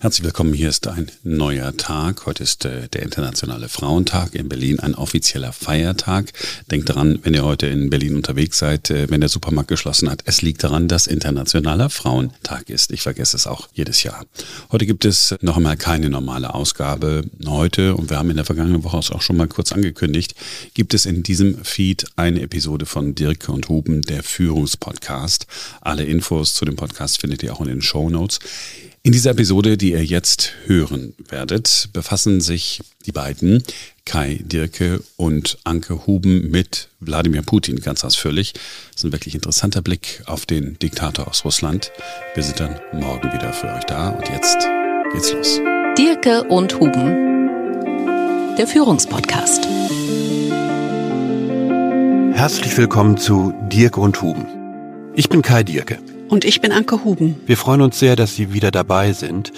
Herzlich willkommen, hier ist ein neuer Tag. Heute ist äh, der Internationale Frauentag in Berlin, ein offizieller Feiertag. Denkt daran, wenn ihr heute in Berlin unterwegs seid, äh, wenn der Supermarkt geschlossen hat, es liegt daran, dass Internationaler Frauentag ist. Ich vergesse es auch jedes Jahr. Heute gibt es noch einmal keine normale Ausgabe. Heute, und wir haben in der vergangenen Woche auch schon mal kurz angekündigt, gibt es in diesem Feed eine Episode von Dirk und Huben, der Führungspodcast. Alle Infos zu dem Podcast findet ihr auch in den Show Notes. In dieser Episode, die ihr jetzt hören werdet, befassen sich die beiden, Kai Dirke und Anke Huben, mit Wladimir Putin ganz ausführlich. Das ist ein wirklich interessanter Blick auf den Diktator aus Russland. Wir sind dann morgen wieder für euch da und jetzt geht's los. Dirke und Huben, der Führungspodcast. Herzlich willkommen zu Dirke und Huben. Ich bin Kai Dirke. Und ich bin Anke Huben. Wir freuen uns sehr, dass Sie wieder dabei sind,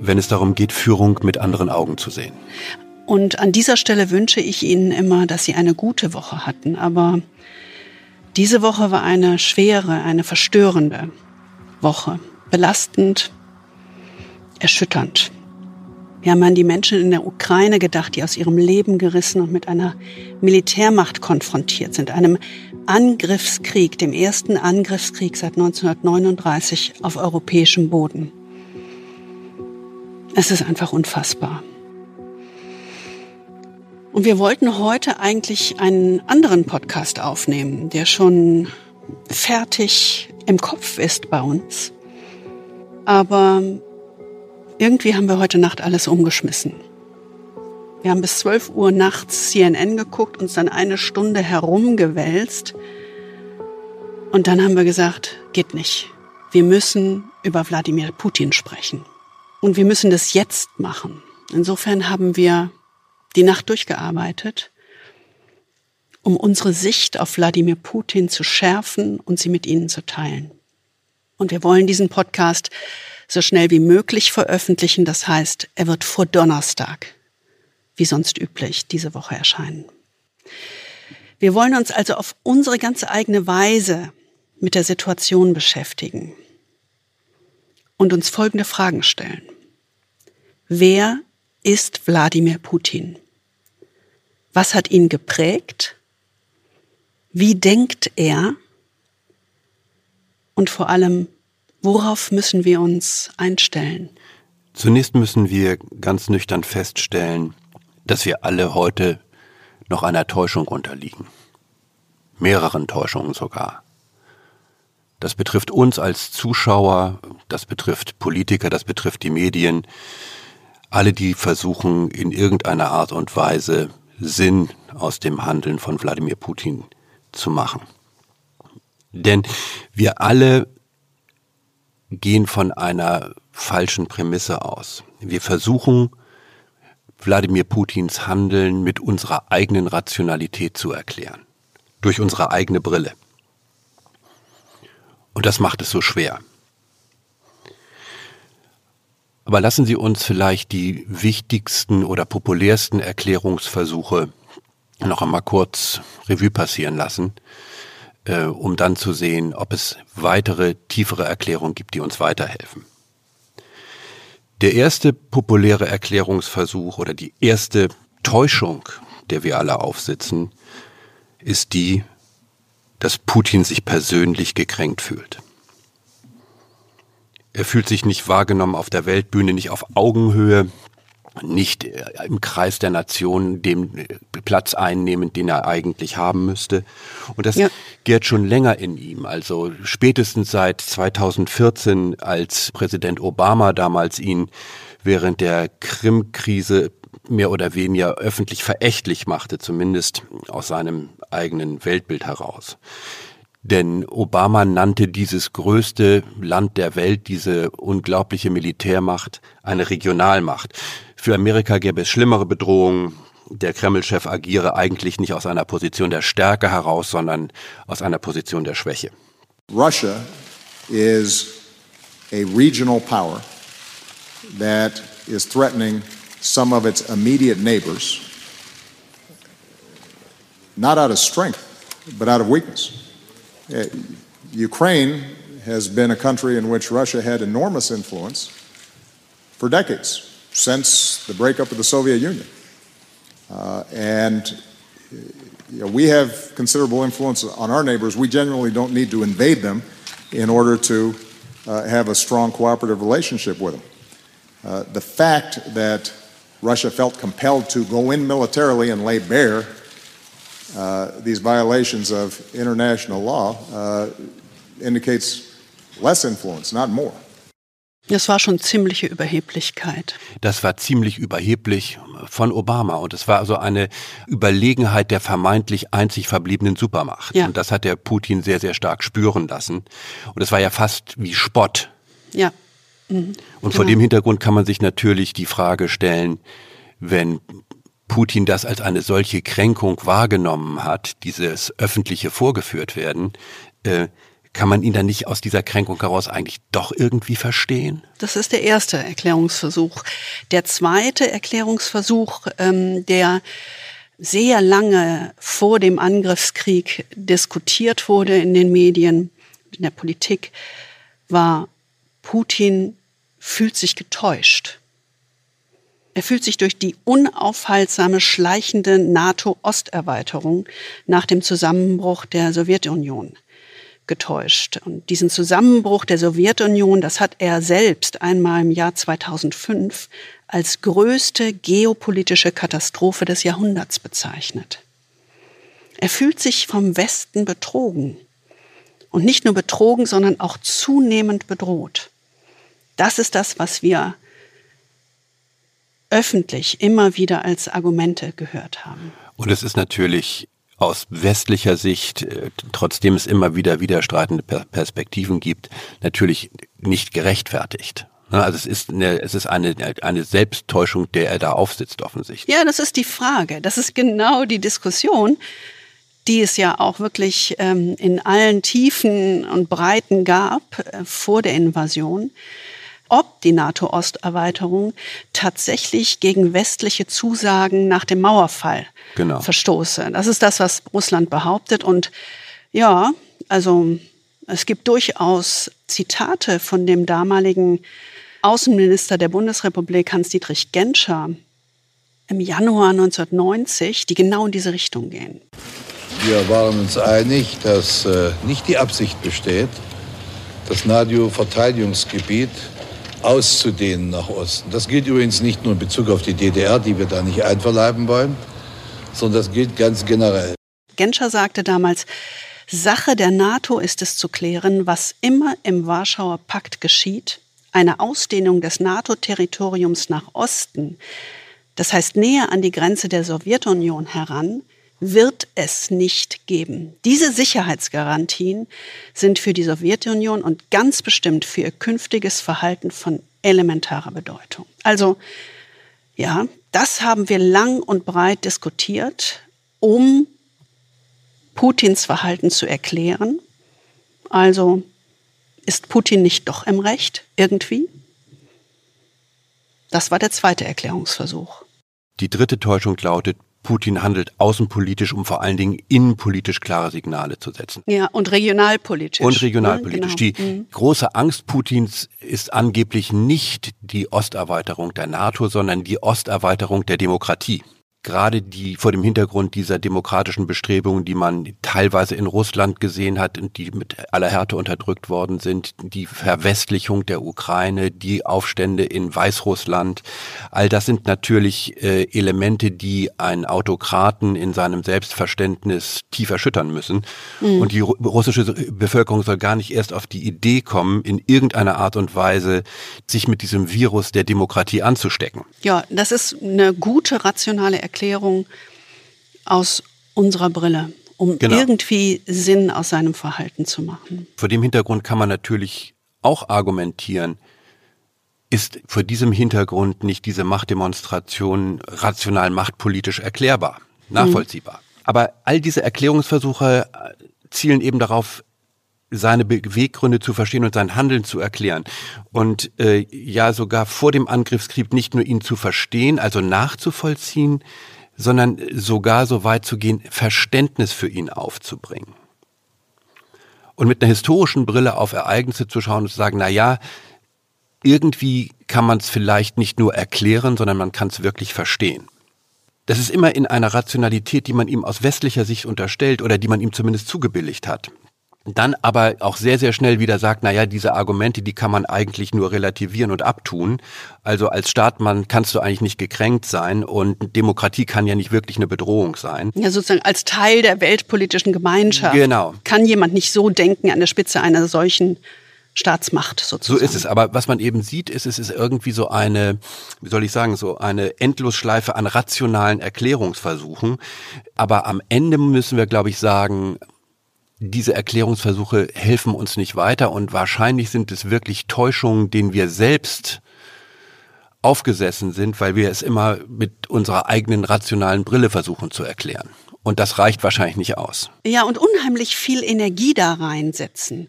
wenn es darum geht, Führung mit anderen Augen zu sehen. Und an dieser Stelle wünsche ich Ihnen immer, dass Sie eine gute Woche hatten. Aber diese Woche war eine schwere, eine verstörende Woche. Belastend, erschütternd. Wir haben an die Menschen in der Ukraine gedacht, die aus ihrem Leben gerissen und mit einer Militärmacht konfrontiert sind, einem Angriffskrieg, dem ersten Angriffskrieg seit 1939 auf europäischem Boden. Es ist einfach unfassbar. Und wir wollten heute eigentlich einen anderen Podcast aufnehmen, der schon fertig im Kopf ist bei uns. Aber irgendwie haben wir heute Nacht alles umgeschmissen. Wir haben bis 12 Uhr nachts CNN geguckt, uns dann eine Stunde herumgewälzt. Und dann haben wir gesagt, geht nicht. Wir müssen über Wladimir Putin sprechen. Und wir müssen das jetzt machen. Insofern haben wir die Nacht durchgearbeitet, um unsere Sicht auf Wladimir Putin zu schärfen und sie mit Ihnen zu teilen. Und wir wollen diesen Podcast so schnell wie möglich veröffentlichen. Das heißt, er wird vor Donnerstag, wie sonst üblich, diese Woche erscheinen. Wir wollen uns also auf unsere ganz eigene Weise mit der Situation beschäftigen und uns folgende Fragen stellen. Wer ist Wladimir Putin? Was hat ihn geprägt? Wie denkt er? Und vor allem, Worauf müssen wir uns einstellen? Zunächst müssen wir ganz nüchtern feststellen, dass wir alle heute noch einer Täuschung unterliegen. Mehreren Täuschungen sogar. Das betrifft uns als Zuschauer, das betrifft Politiker, das betrifft die Medien, alle, die versuchen, in irgendeiner Art und Weise Sinn aus dem Handeln von Wladimir Putin zu machen. Denn wir alle gehen von einer falschen Prämisse aus. Wir versuchen, Wladimir Putins Handeln mit unserer eigenen Rationalität zu erklären. Durch unsere eigene Brille. Und das macht es so schwer. Aber lassen Sie uns vielleicht die wichtigsten oder populärsten Erklärungsversuche noch einmal kurz Revue passieren lassen, äh, um dann zu sehen, ob es weitere, tiefere Erklärungen gibt, die uns weiterhelfen. Der erste populäre Erklärungsversuch oder die erste Täuschung, der wir alle aufsitzen, ist die, dass Putin sich persönlich gekränkt fühlt. Er fühlt sich nicht wahrgenommen auf der Weltbühne, nicht auf Augenhöhe, nicht äh, im Kreis der Nation dem äh, Platz einnehmen, den er eigentlich haben müsste. Und das ja. gärt schon länger in ihm. Also spätestens seit 2014, als Präsident Obama damals ihn während der Krim-Krise mehr oder weniger öffentlich verächtlich machte, zumindest aus seinem eigenen Weltbild heraus. Denn Obama nannte dieses größte Land der Welt, diese unglaubliche Militärmacht, eine Regionalmacht. Für Amerika gäbe es schlimmere Bedrohungen. Der Kreml-Chef agiere eigentlich nicht aus einer Position der Stärke heraus, sondern aus einer Position der Schwäche. Russia is a regional power that is threatening some of its immediate neighbors, not out of strength, but out of weakness. Uh, Ukraine has been a country in which Russia had enormous influence for decades, since the breakup of the Soviet Union. Uh, and you know, we have considerable influence on our neighbors. We generally don't need to invade them in order to uh, have a strong cooperative relationship with them. Uh, the fact that Russia felt compelled to go in militarily and lay bare uh, these violations of international law uh, indicates less influence, not more. Das war schon ziemliche Überheblichkeit. Das war ziemlich überheblich von Obama und es war also eine Überlegenheit der vermeintlich einzig verbliebenen Supermacht. Ja. Und das hat der Putin sehr, sehr stark spüren lassen. Und es war ja fast wie Spott. Ja. Mhm. Und genau. vor dem Hintergrund kann man sich natürlich die Frage stellen, wenn Putin das als eine solche Kränkung wahrgenommen hat, dieses öffentliche vorgeführt werden, äh, kann man ihn dann nicht aus dieser Kränkung heraus eigentlich doch irgendwie verstehen? Das ist der erste Erklärungsversuch. Der zweite Erklärungsversuch, ähm, der sehr lange vor dem Angriffskrieg diskutiert wurde in den Medien, in der Politik, war, Putin fühlt sich getäuscht. Er fühlt sich durch die unaufhaltsame, schleichende NATO-Osterweiterung nach dem Zusammenbruch der Sowjetunion getäuscht. Und diesen Zusammenbruch der Sowjetunion, das hat er selbst einmal im Jahr 2005 als größte geopolitische Katastrophe des Jahrhunderts bezeichnet. Er fühlt sich vom Westen betrogen. Und nicht nur betrogen, sondern auch zunehmend bedroht. Das ist das, was wir öffentlich immer wieder als Argumente gehört haben. Und es ist natürlich aus westlicher Sicht, äh, trotzdem es immer wieder widerstreitende Perspektiven gibt, natürlich nicht gerechtfertigt. Ne, also es ist eine, es ist eine, eine Selbsttäuschung, der er da aufsitzt offensichtlich. Ja, das ist die Frage. Das ist genau die Diskussion, die es ja auch wirklich ähm, in allen Tiefen und Breiten gab äh, vor der Invasion ob die NATO-Osterweiterung tatsächlich gegen westliche Zusagen nach dem Mauerfall genau. verstoße. Das ist das, was Russland behauptet. Und ja, also es gibt durchaus Zitate von dem damaligen Außenminister der Bundesrepublik Hans-Dietrich Genscher im Januar 1990, die genau in diese Richtung gehen. Wir waren uns einig, dass äh, nicht die Absicht besteht, das NATO-Verteidigungsgebiet auszudehnen nach Osten. Das gilt übrigens nicht nur in Bezug auf die DDR, die wir da nicht einverleiben wollen, sondern das gilt ganz generell. Genscher sagte damals, Sache der NATO ist es zu klären, was immer im Warschauer Pakt geschieht, eine Ausdehnung des NATO-Territoriums nach Osten, das heißt näher an die Grenze der Sowjetunion heran, wird es nicht geben. Diese Sicherheitsgarantien sind für die Sowjetunion und ganz bestimmt für ihr künftiges Verhalten von elementarer Bedeutung. Also ja, das haben wir lang und breit diskutiert, um Putins Verhalten zu erklären. Also ist Putin nicht doch im Recht irgendwie? Das war der zweite Erklärungsversuch. Die dritte Täuschung lautet, Putin handelt außenpolitisch, um vor allen Dingen innenpolitisch klare Signale zu setzen. Ja, und regionalpolitisch. Und regionalpolitisch. Ja, genau. Die mhm. große Angst Putins ist angeblich nicht die Osterweiterung der NATO, sondern die Osterweiterung der Demokratie gerade die vor dem Hintergrund dieser demokratischen Bestrebungen, die man teilweise in Russland gesehen hat und die mit aller Härte unterdrückt worden sind, die Verwestlichung der Ukraine, die Aufstände in Weißrussland, all das sind natürlich äh, Elemente, die einen Autokraten in seinem Selbstverständnis tief erschüttern müssen. Mhm. Und die russische Bevölkerung soll gar nicht erst auf die Idee kommen, in irgendeiner Art und Weise sich mit diesem Virus der Demokratie anzustecken. Ja, das ist eine gute rationale Erklärung Erklärung aus unserer Brille, um genau. irgendwie Sinn aus seinem Verhalten zu machen. Vor dem Hintergrund kann man natürlich auch argumentieren, ist vor diesem Hintergrund nicht diese Machtdemonstration rational machtpolitisch erklärbar, nachvollziehbar. Mhm. Aber all diese Erklärungsversuche zielen eben darauf, seine Beweggründe zu verstehen und sein Handeln zu erklären. Und äh, ja, sogar vor dem Angriffskrieg nicht nur ihn zu verstehen, also nachzuvollziehen, sondern sogar so weit zu gehen, Verständnis für ihn aufzubringen. Und mit einer historischen Brille auf Ereignisse zu schauen und zu sagen, na ja, irgendwie kann man es vielleicht nicht nur erklären, sondern man kann es wirklich verstehen. Das ist immer in einer Rationalität, die man ihm aus westlicher Sicht unterstellt oder die man ihm zumindest zugebilligt hat dann aber auch sehr, sehr schnell wieder sagt, naja, diese Argumente, die kann man eigentlich nur relativieren und abtun. Also als Staatmann kannst du eigentlich nicht gekränkt sein und Demokratie kann ja nicht wirklich eine Bedrohung sein. Ja, sozusagen als Teil der weltpolitischen Gemeinschaft. Genau. Kann jemand nicht so denken an der Spitze einer solchen Staatsmacht sozusagen. So ist es. Aber was man eben sieht, ist, es ist irgendwie so eine, wie soll ich sagen, so eine Endlosschleife an rationalen Erklärungsversuchen. Aber am Ende müssen wir, glaube ich, sagen, diese Erklärungsversuche helfen uns nicht weiter und wahrscheinlich sind es wirklich Täuschungen, denen wir selbst aufgesessen sind, weil wir es immer mit unserer eigenen rationalen Brille versuchen zu erklären. Und das reicht wahrscheinlich nicht aus. Ja, und unheimlich viel Energie da reinsetzen.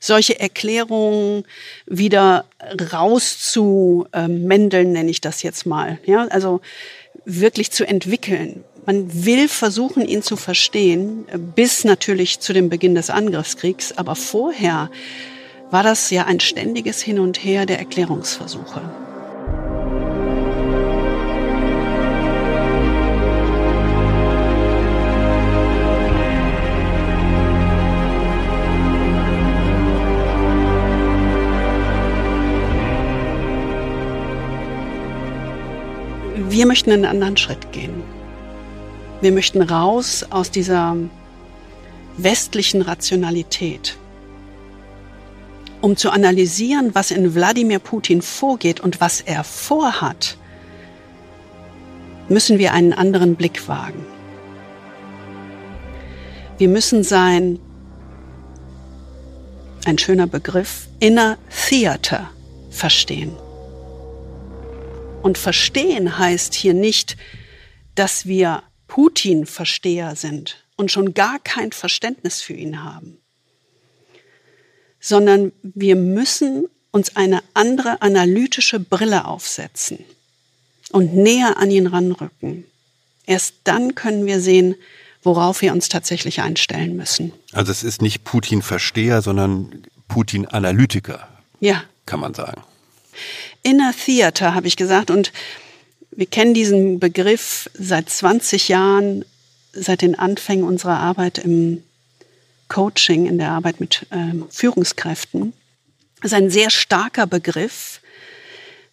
Solche Erklärungen wieder rauszumändeln, nenne ich das jetzt mal. Ja, also wirklich zu entwickeln. Man will versuchen, ihn zu verstehen, bis natürlich zu dem Beginn des Angriffskriegs. Aber vorher war das ja ein ständiges Hin und Her der Erklärungsversuche. Wir möchten einen anderen Schritt gehen. Wir möchten raus aus dieser westlichen Rationalität, um zu analysieren, was in Wladimir Putin vorgeht und was er vorhat, müssen wir einen anderen Blick wagen. Wir müssen sein, ein schöner Begriff, Inner Theater verstehen. Und verstehen heißt hier nicht, dass wir Putin-Versteher sind und schon gar kein Verständnis für ihn haben, sondern wir müssen uns eine andere analytische Brille aufsetzen und näher an ihn ranrücken. Erst dann können wir sehen, worauf wir uns tatsächlich einstellen müssen. Also es ist nicht Putin-Versteher, sondern Putin-Analytiker. Ja. Kann man sagen. Inner Theater habe ich gesagt und wir kennen diesen Begriff seit 20 Jahren, seit den Anfängen unserer Arbeit im Coaching, in der Arbeit mit äh, Führungskräften. Das ist ein sehr starker Begriff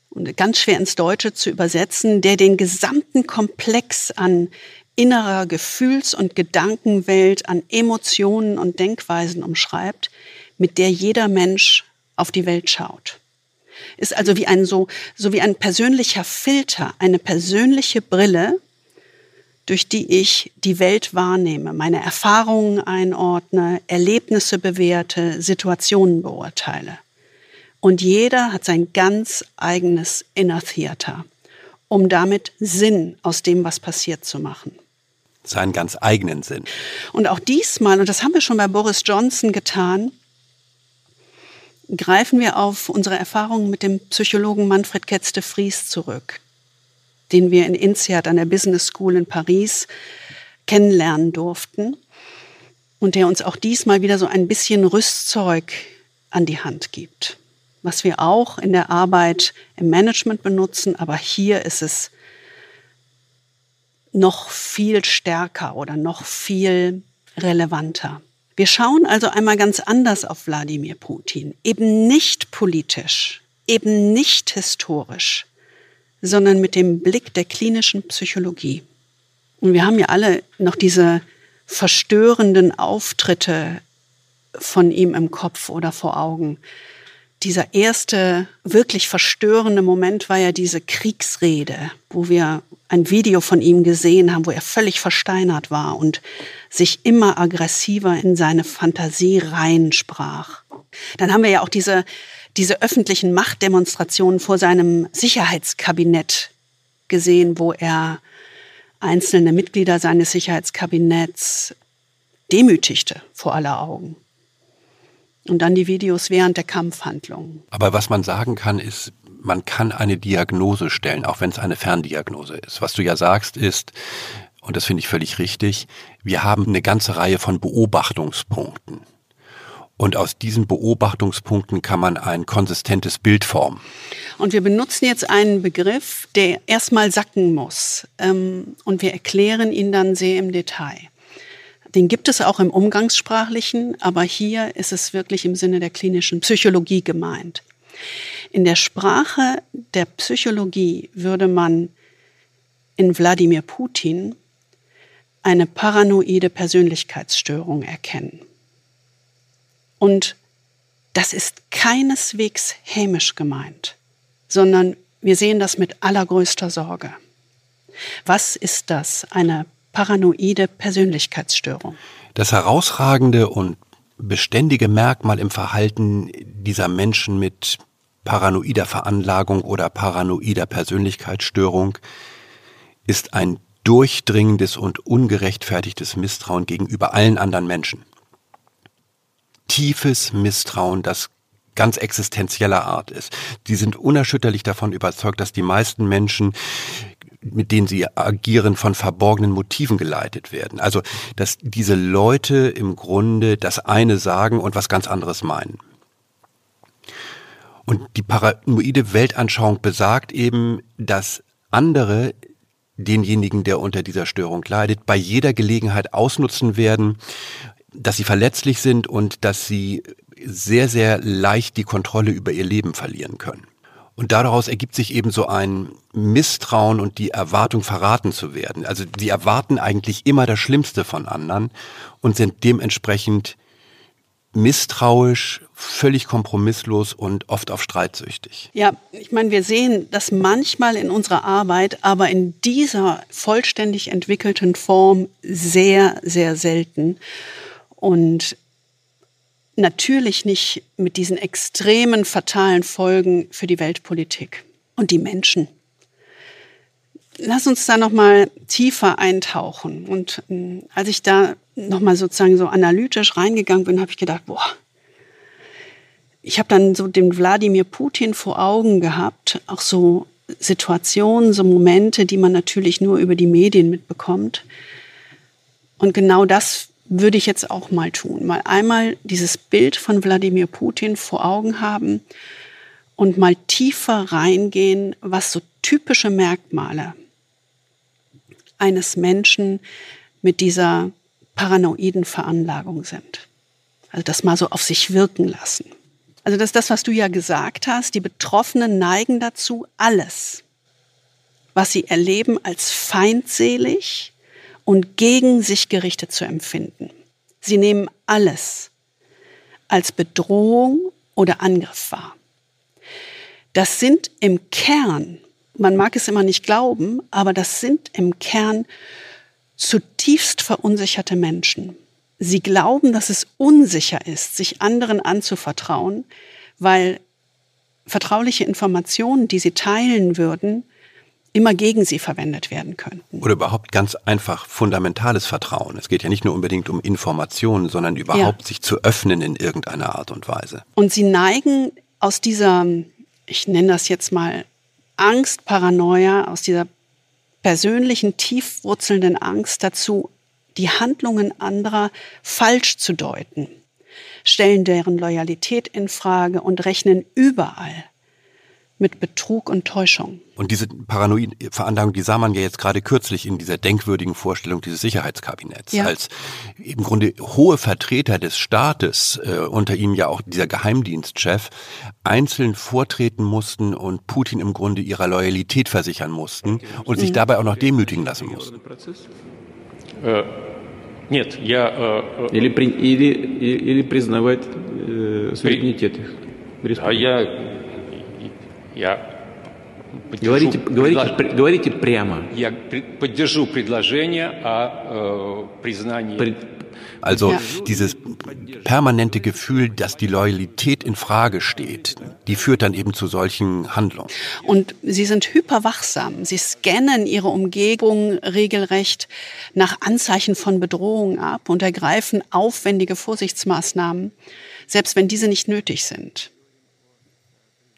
und ganz schwer ins Deutsche zu übersetzen, der den gesamten Komplex an innerer Gefühls- und Gedankenwelt, an Emotionen und Denkweisen umschreibt, mit der jeder Mensch auf die Welt schaut ist also wie ein so, so wie ein persönlicher Filter, eine persönliche Brille, durch die ich die Welt wahrnehme, meine Erfahrungen einordne, Erlebnisse bewerte, Situationen beurteile. Und jeder hat sein ganz eigenes Inner Theater, um damit Sinn aus dem, was passiert, zu machen. Seinen ganz eigenen Sinn. Und auch diesmal, und das haben wir schon bei Boris Johnson getan, greifen wir auf unsere Erfahrungen mit dem Psychologen Manfred Ketzte Vries zurück, den wir in INSEAD an der Business School in Paris kennenlernen durften und der uns auch diesmal wieder so ein bisschen Rüstzeug an die Hand gibt, was wir auch in der Arbeit im Management benutzen, aber hier ist es noch viel stärker oder noch viel relevanter. Wir schauen also einmal ganz anders auf Wladimir Putin, eben nicht politisch, eben nicht historisch, sondern mit dem Blick der klinischen Psychologie. Und wir haben ja alle noch diese verstörenden Auftritte von ihm im Kopf oder vor Augen. Dieser erste wirklich verstörende Moment war ja diese Kriegsrede, wo wir ein Video von ihm gesehen haben, wo er völlig versteinert war und sich immer aggressiver in seine Fantasie reinsprach. Dann haben wir ja auch diese, diese öffentlichen Machtdemonstrationen vor seinem Sicherheitskabinett gesehen, wo er einzelne Mitglieder seines Sicherheitskabinetts demütigte vor aller Augen. Und dann die Videos während der Kampfhandlungen. Aber was man sagen kann, ist, man kann eine Diagnose stellen, auch wenn es eine Ferndiagnose ist. Was du ja sagst, ist, und das finde ich völlig richtig, wir haben eine ganze Reihe von Beobachtungspunkten. Und aus diesen Beobachtungspunkten kann man ein konsistentes Bild formen. Und wir benutzen jetzt einen Begriff, der erstmal sacken muss. Ähm, und wir erklären ihn dann sehr im Detail. Den gibt es auch im Umgangssprachlichen, aber hier ist es wirklich im Sinne der klinischen Psychologie gemeint. In der Sprache der Psychologie würde man in Wladimir Putin eine paranoide Persönlichkeitsstörung erkennen. Und das ist keineswegs hämisch gemeint, sondern wir sehen das mit allergrößter Sorge. Was ist das? Eine paranoide Persönlichkeitsstörung. Das herausragende und beständige Merkmal im Verhalten dieser Menschen mit paranoider Veranlagung oder paranoider Persönlichkeitsstörung ist ein durchdringendes und ungerechtfertigtes Misstrauen gegenüber allen anderen Menschen tiefes Misstrauen, das ganz existenzieller Art ist. Die sind unerschütterlich davon überzeugt, dass die meisten Menschen mit denen sie agieren, von verborgenen Motiven geleitet werden. Also, dass diese Leute im Grunde das eine sagen und was ganz anderes meinen. Und die paranoide Weltanschauung besagt eben, dass andere denjenigen, der unter dieser Störung leidet, bei jeder Gelegenheit ausnutzen werden, dass sie verletzlich sind und dass sie sehr, sehr leicht die Kontrolle über ihr Leben verlieren können. Und daraus ergibt sich eben so ein Misstrauen und die Erwartung, verraten zu werden. Also sie erwarten eigentlich immer das Schlimmste von anderen und sind dementsprechend misstrauisch, völlig kompromisslos und oft auf streitsüchtig. Ja, ich meine, wir sehen das manchmal in unserer Arbeit, aber in dieser vollständig entwickelten Form sehr, sehr selten und natürlich nicht mit diesen extremen fatalen Folgen für die Weltpolitik und die Menschen. Lass uns da noch mal tiefer eintauchen. Und ähm, als ich da noch mal sozusagen so analytisch reingegangen bin, habe ich gedacht, boah, ich habe dann so den Wladimir Putin vor Augen gehabt, auch so Situationen, so Momente, die man natürlich nur über die Medien mitbekommt. Und genau das würde ich jetzt auch mal tun. Mal einmal dieses Bild von Wladimir Putin vor Augen haben und mal tiefer reingehen, was so typische Merkmale eines Menschen mit dieser paranoiden Veranlagung sind. Also das mal so auf sich wirken lassen. Also das ist das, was du ja gesagt hast. Die Betroffenen neigen dazu, alles, was sie erleben, als feindselig und gegen sich gerichtet zu empfinden. Sie nehmen alles als Bedrohung oder Angriff wahr. Das sind im Kern, man mag es immer nicht glauben, aber das sind im Kern zutiefst verunsicherte Menschen. Sie glauben, dass es unsicher ist, sich anderen anzuvertrauen, weil vertrauliche Informationen, die sie teilen würden, immer gegen sie verwendet werden könnten. Oder überhaupt ganz einfach fundamentales Vertrauen. Es geht ja nicht nur unbedingt um Informationen, sondern überhaupt ja. sich zu öffnen in irgendeiner Art und Weise. Und sie neigen aus dieser, ich nenne das jetzt mal Angst, Paranoia, aus dieser persönlichen, tiefwurzelnden Angst dazu, die Handlungen anderer falsch zu deuten, stellen deren Loyalität in Frage und rechnen überall mit Betrug und Täuschung. Und diese paranoide Veranlagung, die sah man ja jetzt gerade kürzlich in dieser denkwürdigen Vorstellung dieses Sicherheitskabinetts, ja. als im Grunde hohe Vertreter des Staates, äh, unter ihnen ja auch dieser Geheimdienstchef, einzeln vortreten mussten und Putin im Grunde ihrer Loyalität versichern mussten und sich mhm. dabei auch noch demütigen lassen mussten. Нет, я... Или, или, или признавать э, суверенитет их. А я Я говорите, говорите, предлож... говорите прямо. Я поддержу предложение о э, признании. Also ja. dieses permanente Gefühl, dass die Loyalität in Frage steht, die führt dann eben zu solchen Handlungen. Und sie sind hyperwachsam. Sie scannen ihre Umgebung regelrecht nach Anzeichen von Bedrohung ab und ergreifen aufwendige Vorsichtsmaßnahmen, selbst wenn diese nicht nötig sind.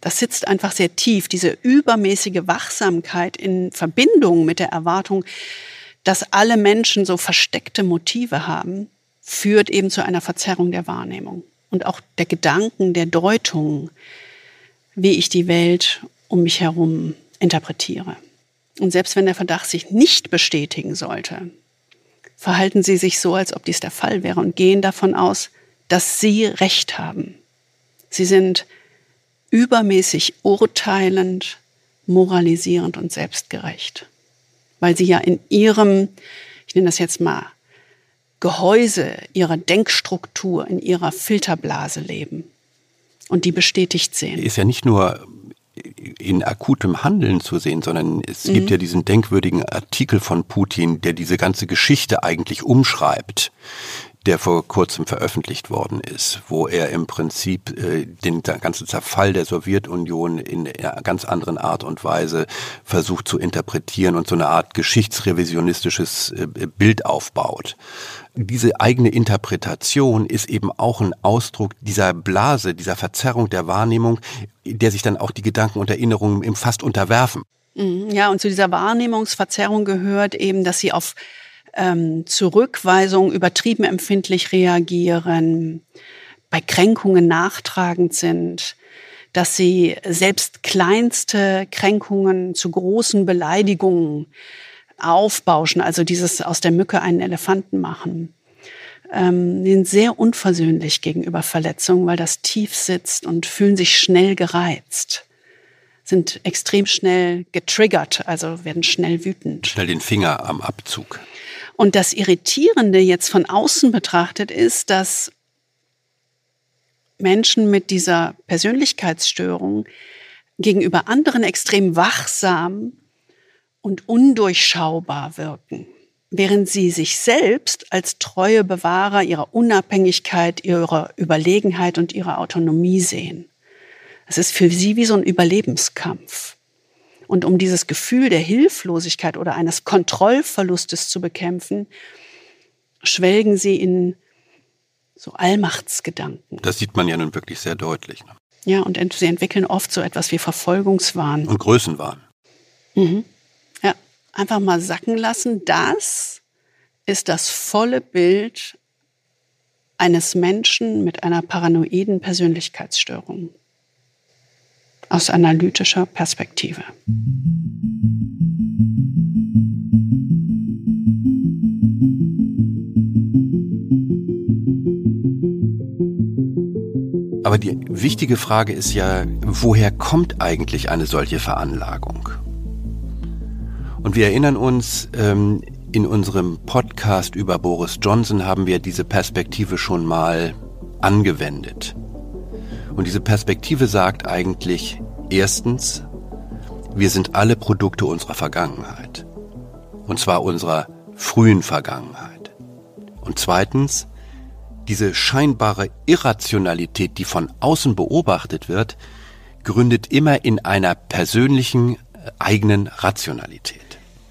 Das sitzt einfach sehr tief, diese übermäßige Wachsamkeit in Verbindung mit der Erwartung, dass alle Menschen so versteckte Motive haben, führt eben zu einer Verzerrung der Wahrnehmung. und auch der Gedanken, der Deutung, wie ich die Welt um mich herum interpretiere. Und selbst wenn der Verdacht sich nicht bestätigen sollte, verhalten sie sich so, als ob dies der Fall wäre und gehen davon aus, dass sie Recht haben. Sie sind übermäßig urteilend, moralisierend und selbstgerecht, weil sie ja in ihrem, ich nenne das jetzt mal, Gehäuse ihrer Denkstruktur, in ihrer Filterblase leben und die bestätigt sehen. Ist ja nicht nur in akutem Handeln zu sehen, sondern es mhm. gibt ja diesen denkwürdigen Artikel von Putin, der diese ganze Geschichte eigentlich umschreibt der vor kurzem veröffentlicht worden ist, wo er im Prinzip äh, den ganzen Zerfall der Sowjetunion in einer ganz anderen Art und Weise versucht zu interpretieren und so eine Art geschichtsrevisionistisches äh, Bild aufbaut. Diese eigene Interpretation ist eben auch ein Ausdruck dieser Blase, dieser Verzerrung der Wahrnehmung, der sich dann auch die Gedanken und Erinnerungen fast unterwerfen. Mhm, ja, und zu dieser Wahrnehmungsverzerrung gehört eben, dass sie auf ähm, Zurückweisung übertrieben empfindlich reagieren, bei Kränkungen nachtragend sind, dass sie selbst kleinste Kränkungen zu großen Beleidigungen aufbauschen, also dieses aus der Mücke einen Elefanten machen. Ähm, sind sehr unversöhnlich gegenüber Verletzungen, weil das tief sitzt und fühlen sich schnell gereizt sind extrem schnell getriggert, also werden schnell wütend. Schnell den Finger am Abzug. Und das Irritierende jetzt von außen betrachtet ist, dass Menschen mit dieser Persönlichkeitsstörung gegenüber anderen extrem wachsam und undurchschaubar wirken, während sie sich selbst als treue Bewahrer ihrer Unabhängigkeit, ihrer Überlegenheit und ihrer Autonomie sehen. Es ist für sie wie so ein Überlebenskampf. Und um dieses Gefühl der Hilflosigkeit oder eines Kontrollverlustes zu bekämpfen, schwelgen sie in so Allmachtsgedanken. Das sieht man ja nun wirklich sehr deutlich. Ne? Ja, und ent sie entwickeln oft so etwas wie Verfolgungswahn. Und Größenwahn. Mhm. Ja, einfach mal sacken lassen. Das ist das volle Bild eines Menschen mit einer paranoiden Persönlichkeitsstörung aus analytischer Perspektive. Aber die wichtige Frage ist ja, woher kommt eigentlich eine solche Veranlagung? Und wir erinnern uns, ähm, in unserem Podcast über Boris Johnson haben wir diese Perspektive schon mal angewendet. Und diese Perspektive sagt eigentlich, erstens, wir sind alle Produkte unserer Vergangenheit. Und zwar unserer frühen Vergangenheit. Und zweitens, diese scheinbare Irrationalität, die von außen beobachtet wird, gründet immer in einer persönlichen äh, eigenen Rationalität.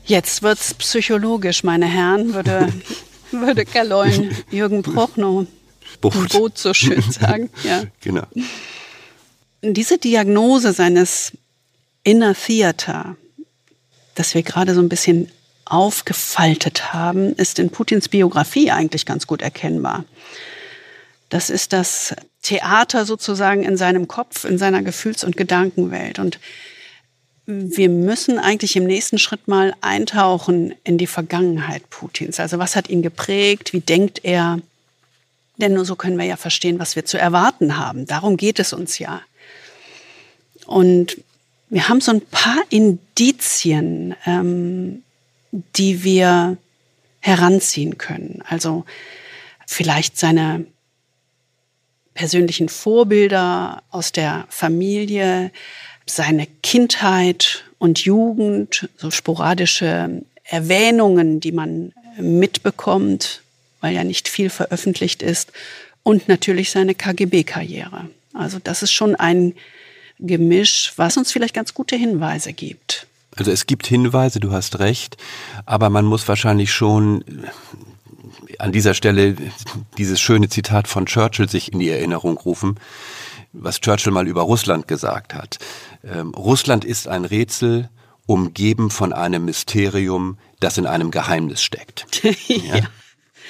Jetzt wird's psychologisch, meine Herren, würde, würde Galoin Jürgen Prochnow Boot. Boot so schön sagen. Ja. genau. Diese Diagnose seines Inner Theater, das wir gerade so ein bisschen aufgefaltet haben, ist in Putins Biografie eigentlich ganz gut erkennbar. Das ist das Theater sozusagen in seinem Kopf, in seiner Gefühls- und Gedankenwelt. Und wir müssen eigentlich im nächsten Schritt mal eintauchen in die Vergangenheit Putins. Also was hat ihn geprägt? Wie denkt er? Denn nur so können wir ja verstehen, was wir zu erwarten haben. Darum geht es uns ja. Und wir haben so ein paar Indizien, ähm, die wir heranziehen können. Also vielleicht seine persönlichen Vorbilder aus der Familie, seine Kindheit und Jugend, so sporadische Erwähnungen, die man mitbekommt, weil ja nicht viel veröffentlicht ist, und natürlich seine KGB-Karriere. Also das ist schon ein Gemisch, was uns vielleicht ganz gute Hinweise gibt. Also es gibt Hinweise, du hast recht, aber man muss wahrscheinlich schon an dieser Stelle dieses schöne Zitat von Churchill sich in die Erinnerung rufen, was Churchill mal über Russland gesagt hat. Ähm, Russland ist ein Rätsel, umgeben von einem Mysterium, das in einem Geheimnis steckt. ja.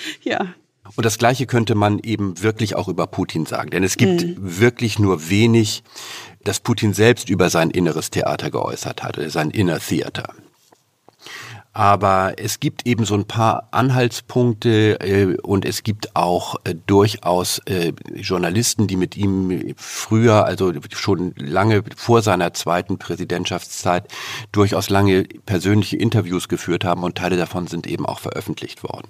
ja. Und das Gleiche könnte man eben wirklich auch über Putin sagen. Denn es gibt mhm. wirklich nur wenig, das Putin selbst über sein inneres Theater geäußert hat, sein Inner Theater. Aber es gibt eben so ein paar Anhaltspunkte äh, und es gibt auch äh, durchaus äh, Journalisten, die mit ihm früher, also schon lange vor seiner zweiten Präsidentschaftszeit, durchaus lange persönliche Interviews geführt haben und Teile davon sind eben auch veröffentlicht worden.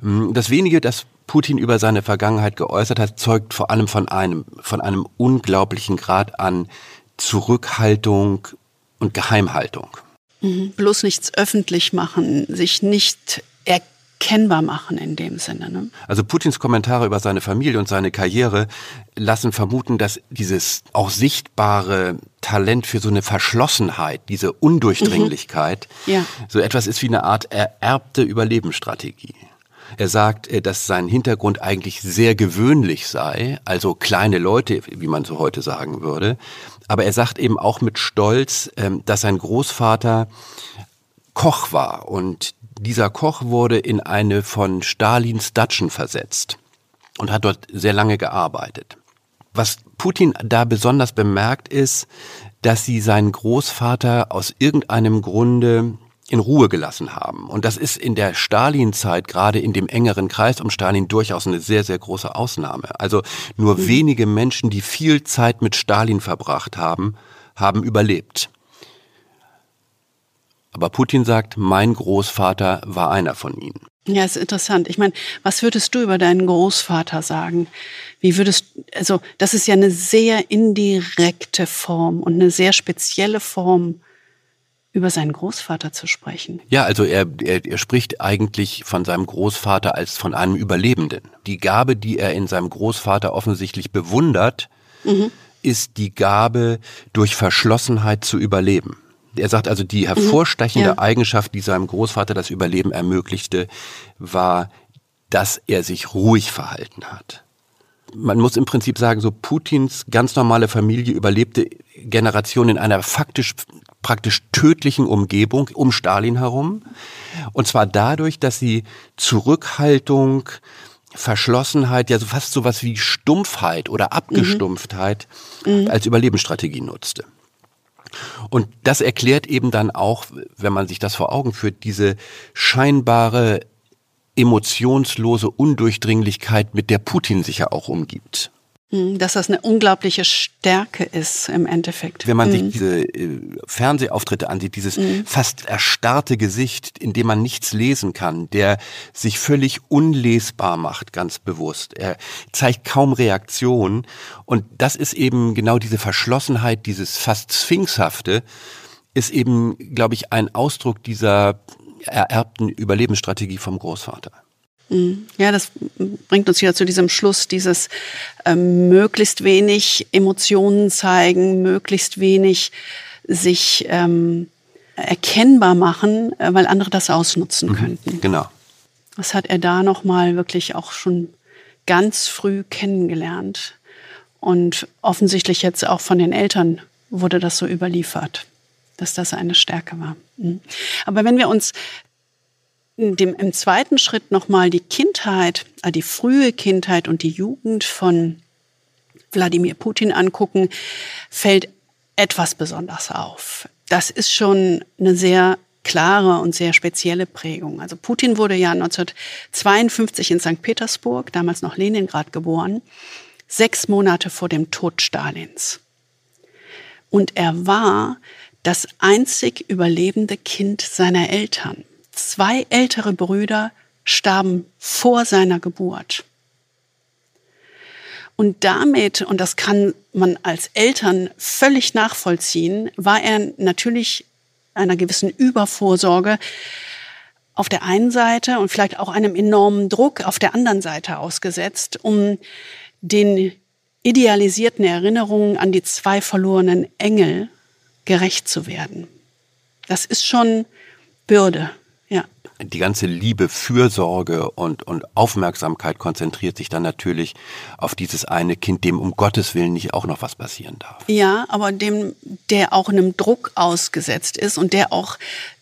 Das wenige, das Putin über seine Vergangenheit geäußert hat, zeugt vor allem von einem, von einem unglaublichen Grad an Zurückhaltung und Geheimhaltung. Mhm. Bloß nichts öffentlich machen, sich nicht erkennbar machen in dem Sinne. Ne? Also Putins Kommentare über seine Familie und seine Karriere lassen vermuten, dass dieses auch sichtbare Talent für so eine Verschlossenheit, diese Undurchdringlichkeit, mhm. ja. so etwas ist wie eine Art ererbte Überlebensstrategie. Er sagt, äh, dass sein Hintergrund eigentlich sehr gewöhnlich sei, also kleine Leute, wie man so heute sagen würde, aber er sagt eben auch mit Stolz, ähm, dass sein Großvater Koch war und dieser Koch wurde in eine von Stalins Datschen versetzt und hat dort sehr lange gearbeitet. Was Putin da besonders bemerkt ist, dass sie seinen Großvater aus irgendeinem Grunde in Ruhe gelassen haben. Und das ist in der Stalin-Zeit, gerade in dem engeren Kreis um Stalin, durchaus eine sehr, sehr große Ausnahme. Also nur mhm. wenige Menschen, die viel Zeit mit Stalin verbracht haben, haben überlebt. Aber Putin sagt, mein Großvater war einer von ihnen. Ja, ist interessant. Ich meine, was würdest du über deinen Großvater sagen? Wie würdest, also, das ist ja eine sehr indirekte Form und eine sehr spezielle Form über seinen Großvater zu sprechen. Ja, also er, er, er spricht eigentlich von seinem Großvater als von einem Überlebenden. Die Gabe, die er in seinem Großvater offensichtlich bewundert, mhm. ist die Gabe, durch Verschlossenheit zu überleben. Er sagt also, die hervorstechende mhm. ja. Eigenschaft, die seinem Großvater das Überleben ermöglichte, war, dass er sich ruhig verhalten hat man muss im Prinzip sagen, so Putins ganz normale Familie überlebte Generation in einer faktisch praktisch tödlichen Umgebung um Stalin herum. Und zwar dadurch, dass sie Zurückhaltung, Verschlossenheit, ja so fast sowas wie Stumpfheit oder Abgestumpftheit mhm. als Überlebensstrategie nutzte. Und das erklärt eben dann auch, wenn man sich das vor Augen führt, diese scheinbare emotionslose Undurchdringlichkeit, mit der Putin sich ja auch umgibt. Hm, dass das eine unglaubliche Stärke ist im Endeffekt. Wenn man mhm. sich hm. diese äh, Fernsehauftritte ansieht, dieses mhm. fast erstarrte Gesicht, in dem man nichts lesen kann, der sich völlig unlesbar macht, ganz bewusst. Er zeigt kaum Reaktion. Und das ist eben genau diese Verschlossenheit, dieses fast Sphinxhafte, ist eben, glaube ich, ein Ausdruck dieser ererbten Überlebensstrategie vom Großvater. Ja, das bringt uns wieder zu diesem Schluss, dieses ähm, möglichst wenig Emotionen zeigen, möglichst wenig sich ähm, erkennbar machen, äh, weil andere das ausnutzen mhm, könnten. Genau. Das hat er da nochmal wirklich auch schon ganz früh kennengelernt. Und offensichtlich jetzt auch von den Eltern wurde das so überliefert, dass das eine Stärke war. Mhm. Aber wenn wir uns dem, im zweiten Schritt nochmal die Kindheit, äh, die frühe Kindheit und die Jugend von Wladimir Putin angucken, fällt etwas besonders auf. Das ist schon eine sehr klare und sehr spezielle Prägung. Also Putin wurde ja 1952 in St. Petersburg, damals noch Leningrad, geboren, sechs Monate vor dem Tod Stalins. Und er war das einzig überlebende Kind seiner Eltern. Zwei ältere Brüder starben vor seiner Geburt. Und damit, und das kann man als Eltern völlig nachvollziehen, war er natürlich einer gewissen Übervorsorge auf der einen Seite und vielleicht auch einem enormen Druck auf der anderen Seite ausgesetzt, um den idealisierten Erinnerungen an die zwei verlorenen Engel gerecht zu werden. Das ist schon Bürde die ganze Liebe, Fürsorge und, und Aufmerksamkeit konzentriert sich dann natürlich auf dieses eine Kind, dem um Gottes Willen nicht auch noch was passieren darf. Ja, aber dem, der auch einem Druck ausgesetzt ist und der auch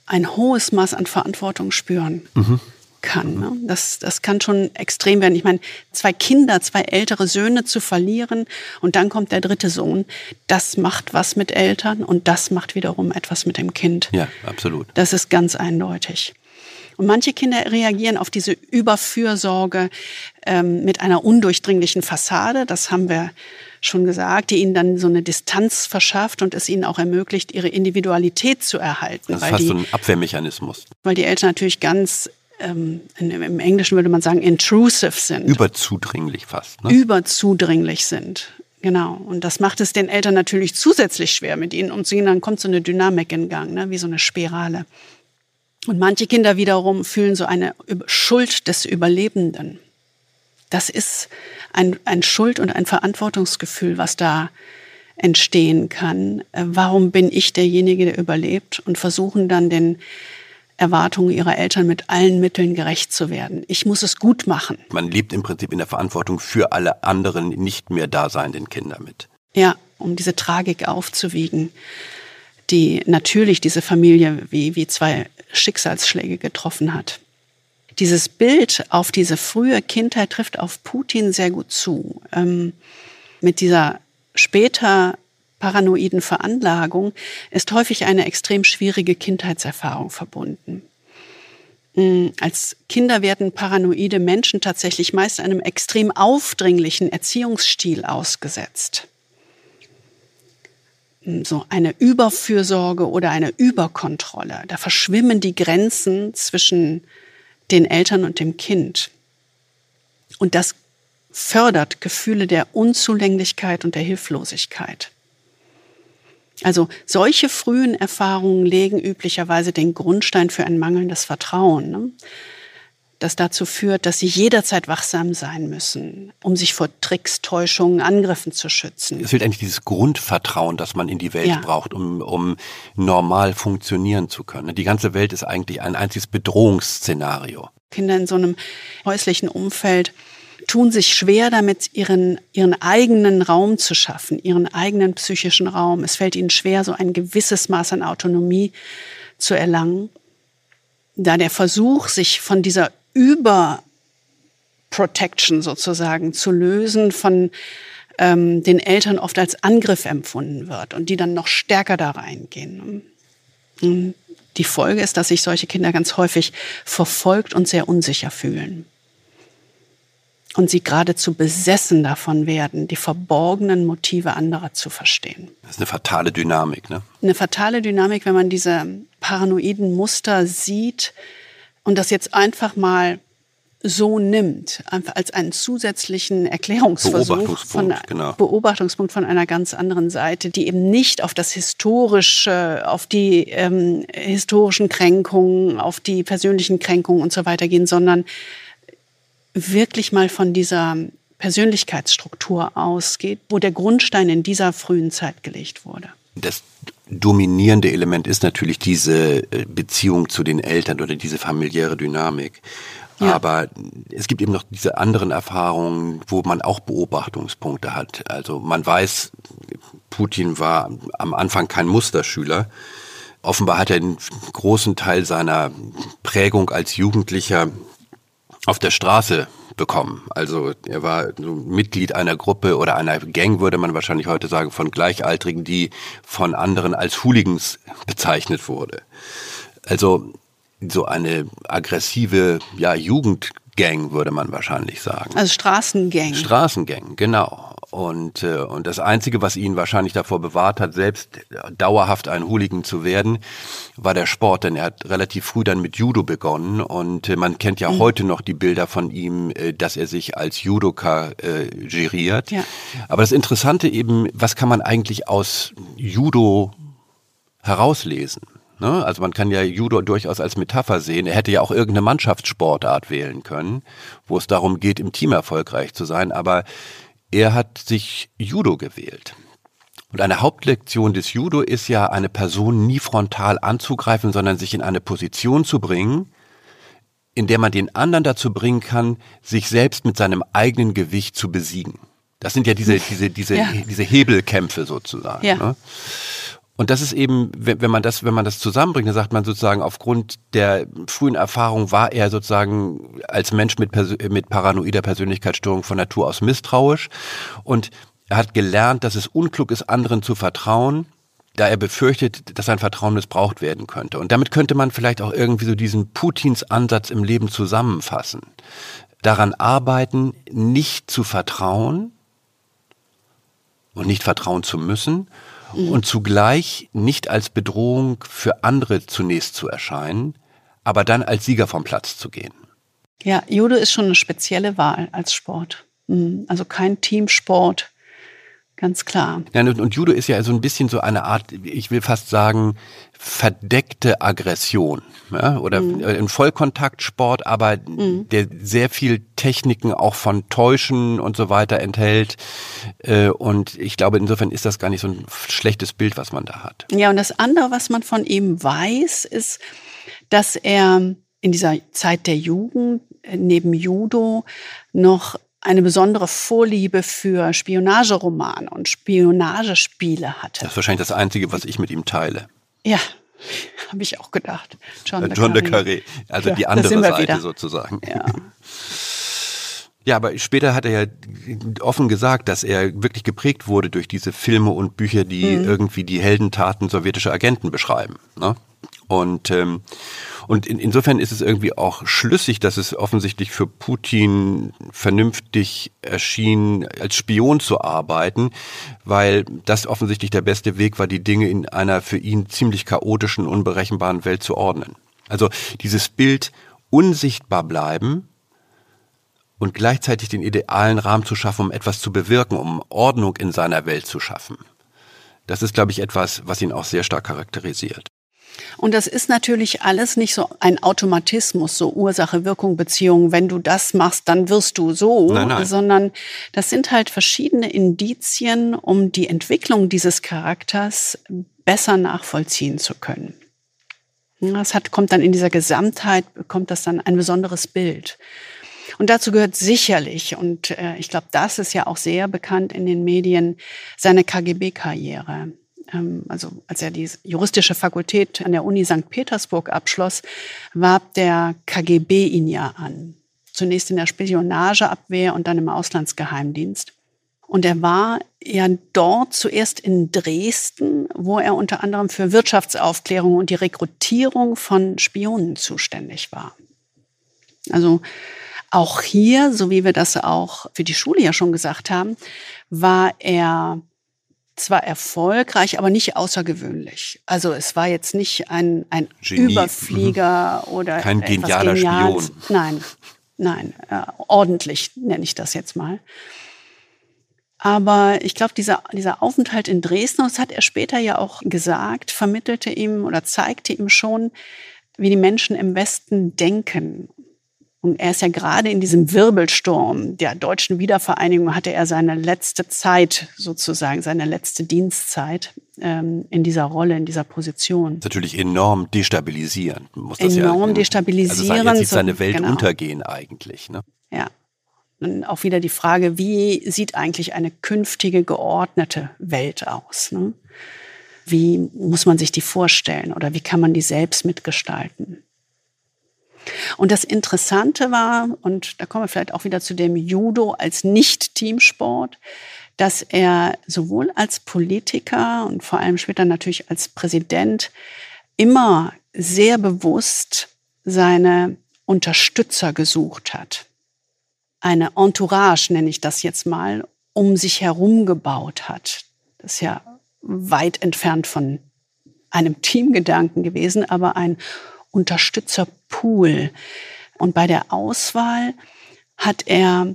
ein hohes Maß an Verantwortung spüren. Mhm. kann. Ne? Das, das kann schon extrem werden. Ich meine, zwei Kinder, zwei ältere Söhne zu verlieren und dann kommt der dritte Sohn, das macht was mit Eltern und das macht wiederum etwas mit dem Kind. Ja, absolut. Das ist ganz eindeutig. Und manche Kinder reagieren auf diese Überfürsorge ähm, mit einer undurchdringlichen Fassade. Das haben wir schon gesagt, die ihnen dann so eine Distanz verschafft und es ihnen auch ermöglicht, ihre Individualität zu erhalten. Das ist fast die, so ein Abwehrmechanismus. Weil die Eltern natürlich ganz ähm, im Englischen würde man sagen, intrusive sind. Überzudringlich fast. Ne? Überzudringlich sind. Genau. Und das macht es den Eltern natürlich zusätzlich schwer, mit ihnen umzugehen. Dann kommt so eine Dynamik in Gang, ne? wie so eine Spirale. Und manche Kinder wiederum fühlen so eine Schuld des Überlebenden. Das ist ein, ein Schuld- und ein Verantwortungsgefühl, was da entstehen kann. Äh, warum bin ich derjenige, der überlebt? Und versuchen dann den Erwartungen ihrer Eltern mit allen Mitteln gerecht zu werden. Ich muss es gut machen. Man lebt im Prinzip in der Verantwortung für alle anderen nicht mehr daseinenden Kinder mit. Ja, um diese Tragik aufzuwiegen, die natürlich diese Familie wie, wie zwei Schicksalsschläge getroffen hat. Dieses Bild auf diese frühe Kindheit trifft auf Putin sehr gut zu. Ähm, mit dieser später paranoiden Veranlagung ist häufig eine extrem schwierige Kindheitserfahrung verbunden. Mm, als Kinder werden paranoide Menschen tatsächlich meist einem extrem aufdringlichen Erziehungsstil ausgesetzt. So eine Überfürsorge oder eine Überkontrolle. Da verschwimmen die Grenzen zwischen den Eltern und dem Kind. Und das fördert Gefühle der Unzulänglichkeit und der Hilflosigkeit. Also solche frühen Erfahrungen legen üblicherweise den Grundstein für ein mangelndes Vertrauen, ne? Das dazu führt, dass sie jederzeit wachsam sein müssen, um sich vor Tricks, Täuschungen, Angriffen zu schützen. Es fehlt eigentlich dieses Grundvertrauen, das man in die Welt ja. braucht, um, um normal funktionieren zu können. Die ganze Welt ist eigentlich ein einziges Bedrohungsszenario. Kinder in so einem häuslichen Umfeld tun sich schwer damit, ihren, ihren eigenen Raum zu schaffen, ihren eigenen psychischen Raum. Es fällt ihnen schwer, so ein gewisses Maß an Autonomie zu erlangen. Da der Versuch, sich von dieser Überprotection sozusagen zu lösen, von ähm, den Eltern oft als Angriff empfunden wird und die dann noch stärker da reingehen. Die Folge ist, dass sich solche Kinder ganz häufig verfolgt und sehr unsicher fühlen und sie geradezu besessen davon werden, die verborgenen Motive anderer zu verstehen. Das ist eine fatale Dynamik, ne? Eine fatale Dynamik, wenn man diese paranoiden Muster sieht und das jetzt einfach mal so nimmt, einfach als einen zusätzlichen Erklärungsversuch Beobachtungspunkt, von genau. Beobachtungspunkt von einer ganz anderen Seite, die eben nicht auf das historische, auf die ähm, historischen Kränkungen, auf die persönlichen Kränkungen und so weiter gehen, sondern wirklich mal von dieser Persönlichkeitsstruktur ausgeht, wo der Grundstein in dieser frühen Zeit gelegt wurde. Das dominierende Element ist natürlich diese äh, Beziehung zu den Eltern oder diese familiäre Dynamik. Ja. Aber es gibt eben noch diese anderen Erfahrungen, wo man auch Beobachtungspunkte hat. Also man weiß, Putin war am Anfang kein Musterschüler. Offenbar hat er einen großen Teil seiner Prägung als Jugendlicher auf der Straße bekommen. Also er war Mitglied einer Gruppe oder einer Gang, würde man wahrscheinlich heute sagen, von Gleichaltrigen, die von anderen als Hooligans bezeichnet wurde. Also so eine aggressive ja, Jugendgang, würde man wahrscheinlich sagen. Also Straßengang. Straßengang, genau. Und, äh, und das Einzige, was ihn wahrscheinlich davor bewahrt hat, selbst dauerhaft ein Hooligan zu werden, war der Sport. Denn er hat relativ früh dann mit Judo begonnen. Und äh, man kennt ja mhm. heute noch die Bilder von ihm, äh, dass er sich als Judoka äh, geriert. Ja. Aber das Interessante eben, was kann man eigentlich aus Judo herauslesen? Ne? Also man kann ja Judo durchaus als Metapher sehen. Er hätte ja auch irgendeine Mannschaftssportart wählen können, wo es darum geht, im Team erfolgreich zu sein. Aber er hat sich Judo gewählt. Und eine Hauptlektion des Judo ist ja, eine Person nie frontal anzugreifen, sondern sich in eine Position zu bringen, in der man den anderen dazu bringen kann, sich selbst mit seinem eigenen Gewicht zu besiegen. Das sind ja diese, diese, diese, ja. diese Hebelkämpfe sozusagen. Ja. Ne? Und das ist eben, wenn man das, wenn man das zusammenbringt, dann sagt man sozusagen, aufgrund der frühen Erfahrung war er sozusagen als Mensch mit, mit paranoider Persönlichkeitsstörung von Natur aus misstrauisch. Und er hat gelernt, dass es unklug ist, anderen zu vertrauen, da er befürchtet, dass sein Vertrauen missbraucht werden könnte. Und damit könnte man vielleicht auch irgendwie so diesen Putins Ansatz im Leben zusammenfassen. Daran arbeiten, nicht zu vertrauen und nicht vertrauen zu müssen mhm. und zugleich nicht als Bedrohung für andere zunächst zu erscheinen, aber dann als Sieger vom Platz zu gehen. Ja, Judo ist schon eine spezielle Wahl als Sport. Mhm. Also kein Teamsport, ganz klar. Ja, und Judo ist ja so ein bisschen so eine Art, ich will fast sagen, verdeckte Aggression. Ja? Oder mhm. ein Vollkontaktsport, aber mhm. der sehr viel Techniken auch von Täuschen und so weiter enthält. Äh, und ich glaube, insofern ist das gar nicht so ein schlechtes Bild, was man da hat. Ja, und das andere, was man von ihm weiß, ist, dass er in dieser Zeit der Jugend äh, neben Judo noch eine besondere Vorliebe für Spionageromane und Spionagespiele hatte. Das ist wahrscheinlich das Einzige, was ich mit ihm teile. Ja, habe ich auch gedacht. John, le, John le Carré. Also ja, die andere Seite wieder. sozusagen. Ja. Ja, aber später hat er ja offen gesagt, dass er wirklich geprägt wurde durch diese Filme und Bücher, die mhm. irgendwie die Heldentaten sowjetischer Agenten beschreiben. Ne? Und, ähm, und in, insofern ist es irgendwie auch schlüssig, dass es offensichtlich für Putin vernünftig erschien, als Spion zu arbeiten, weil das offensichtlich der beste Weg war, die Dinge in einer für ihn ziemlich chaotischen, unberechenbaren Welt zu ordnen. Also dieses Bild unsichtbar bleiben und gleichzeitig den idealen Rahmen zu schaffen, um etwas zu bewirken, um Ordnung in seiner Welt zu schaffen. Das ist, glaube ich, etwas, was ihn auch sehr stark charakterisiert. Und das ist natürlich alles nicht so ein Automatismus, so Ursache, Wirkung, Beziehung. Wenn du das machst, dann wirst du so, nein, nein. sondern das sind halt verschiedene Indizien, um die Entwicklung dieses Charakters besser nachvollziehen zu können. Das hat, kommt dann in dieser Gesamtheit, bekommt das dann ein besonderes Bild. Und dazu gehört sicherlich, und äh, ich glaube, das ist ja auch sehr bekannt in den Medien, seine KGB-Karriere. Ähm, also als er die juristische Fakultät an der Uni St. Petersburg abschloss, warb der KGB ihn ja an. Zunächst in der Spionageabwehr und dann im Auslandsgeheimdienst. Und er war ja dort zuerst in Dresden, wo er unter anderem für Wirtschaftsaufklärung und die Rekrutierung von Spionen zuständig war. Also auch hier, so wie wir das auch für die Schule ja schon gesagt haben, war er zwar erfolgreich, aber nicht außergewöhnlich. Also es war jetzt nicht ein, ein Überflieger mhm. oder kein genialer Geniales. Spion. Nein, nein, äh, ordentlich nenne ich das jetzt mal. Aber ich glaube, dieser, dieser Aufenthalt in Dresden, das hat er später ja auch gesagt, vermittelte ihm oder zeigte ihm schon, wie die Menschen im Westen denken und er ist ja gerade in diesem Wirbelsturm der deutschen Wiedervereinigung, hatte er seine letzte Zeit sozusagen, seine letzte Dienstzeit ähm, in dieser Rolle, in dieser Position. Natürlich enorm destabilisierend. Muss das enorm ja, destabilisierend. Also jetzt sieht seine Welt genau. untergehen eigentlich. Ne? Ja. Und auch wieder die Frage, wie sieht eigentlich eine künftige geordnete Welt aus? Ne? Wie muss man sich die vorstellen oder wie kann man die selbst mitgestalten? Und das Interessante war, und da kommen wir vielleicht auch wieder zu dem Judo als Nicht-Teamsport, dass er sowohl als Politiker und vor allem später natürlich als Präsident immer sehr bewusst seine Unterstützer gesucht hat. Eine Entourage, nenne ich das jetzt mal, um sich herum gebaut hat. Das ist ja weit entfernt von einem Teamgedanken gewesen, aber ein Unterstützerpool. Und bei der Auswahl hat er,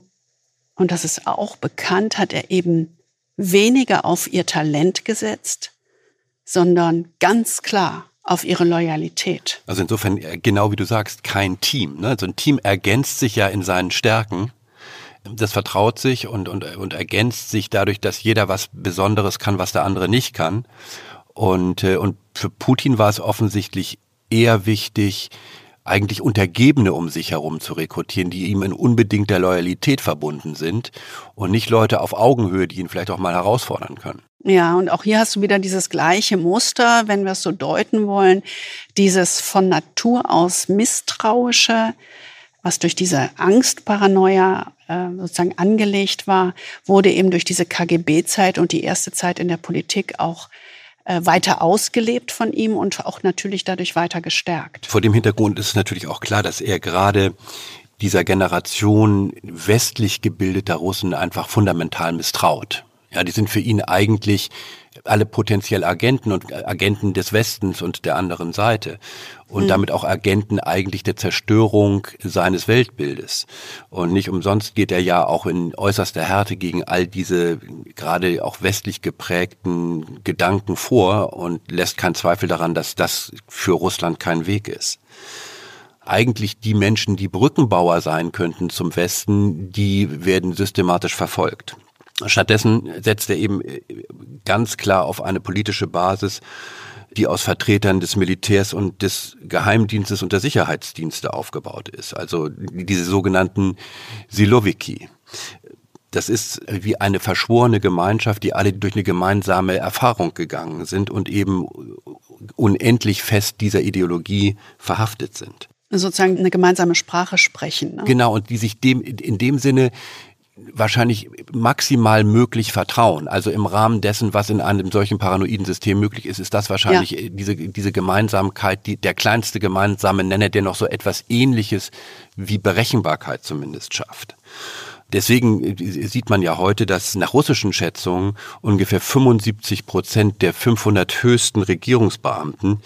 und das ist auch bekannt, hat er eben weniger auf ihr Talent gesetzt, sondern ganz klar auf ihre Loyalität. Also insofern, äh, genau wie du sagst, kein Team. Ne? Also ein Team ergänzt sich ja in seinen Stärken. Das vertraut sich und, und, und ergänzt sich dadurch, dass jeder was Besonderes kann, was der andere nicht kann. Und, äh, und für Putin war es offensichtlich eher wichtig, eigentlich Untergebene um sich herum zu rekrutieren, die ihm in unbedingter Loyalität verbunden sind und nicht Leute auf Augenhöhe, die ihn vielleicht auch mal herausfordern können. Ja, und auch hier hast du wieder dieses gleiche Muster, wenn wir es so deuten wollen, dieses von Natur aus misstrauische, was durch diese Angstparanoia äh, sozusagen angelegt war, wurde eben durch diese KGB-Zeit und die erste Zeit in der Politik auch weiter ausgelebt von ihm und auch natürlich dadurch weiter gestärkt. Vor dem Hintergrund ist natürlich auch klar, dass er gerade dieser Generation westlich gebildeter Russen einfach fundamental misstraut. Ja, die sind für ihn eigentlich alle potenziell Agenten und Agenten des Westens und der anderen Seite und mhm. damit auch Agenten eigentlich der Zerstörung seines Weltbildes. Und nicht umsonst geht er ja auch in äußerster Härte gegen all diese gerade auch westlich geprägten Gedanken vor und lässt keinen Zweifel daran, dass das für Russland kein Weg ist eigentlich die Menschen, die Brückenbauer sein könnten zum Westen, die werden systematisch verfolgt. Stattdessen setzt er eben äh, ganz klar auf eine politische Basis, die aus Vertretern des Militärs und des Geheimdienstes und der Sicherheitsdienste aufgebaut ist. Also diese sogenannten Siloviki. Das ist wie eine verschworene Gemeinschaft, die alle durch eine gemeinsame Erfahrung gegangen sind und eben unendlich fest dieser Ideologie verhaftet sind sozusagen eine gemeinsame Sprache sprechen. Ne? Genau, und die sich dem in dem Sinne wahrscheinlich maximal möglich vertrauen. Also im Rahmen dessen, was in einem solchen paranoiden System möglich ist, ist das wahrscheinlich ja. diese, diese Gemeinsamkeit, die, der kleinste gemeinsame Nenner, der noch so etwas ähnliches wie Berechenbarkeit zumindest schafft. Deswegen äh, sieht man ja heute, dass nach russischen Schätzungen ungefähr 75 Prozent der 500 höchsten Regierungsbeamten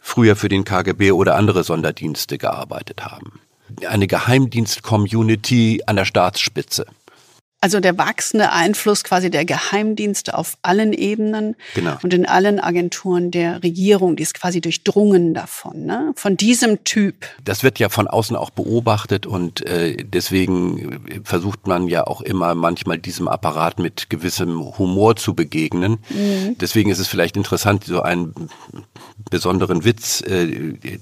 früher für den KGB oder andere Sonderdienste gearbeitet haben. Eine Geheimdienst-Community an der Staatsspitze. Also der wachsende Einfluss quasi der Geheimdienste auf allen Ebenen genau. und in allen Agenturen der Regierung, die ist quasi durchdrungen davon, ne? von diesem Typ. Das wird ja von außen auch beobachtet und äh, deswegen versucht man ja auch immer manchmal diesem Apparat mit gewissem Humor zu begegnen. Mhm. Deswegen ist es vielleicht interessant, so einen besonderen Witz äh,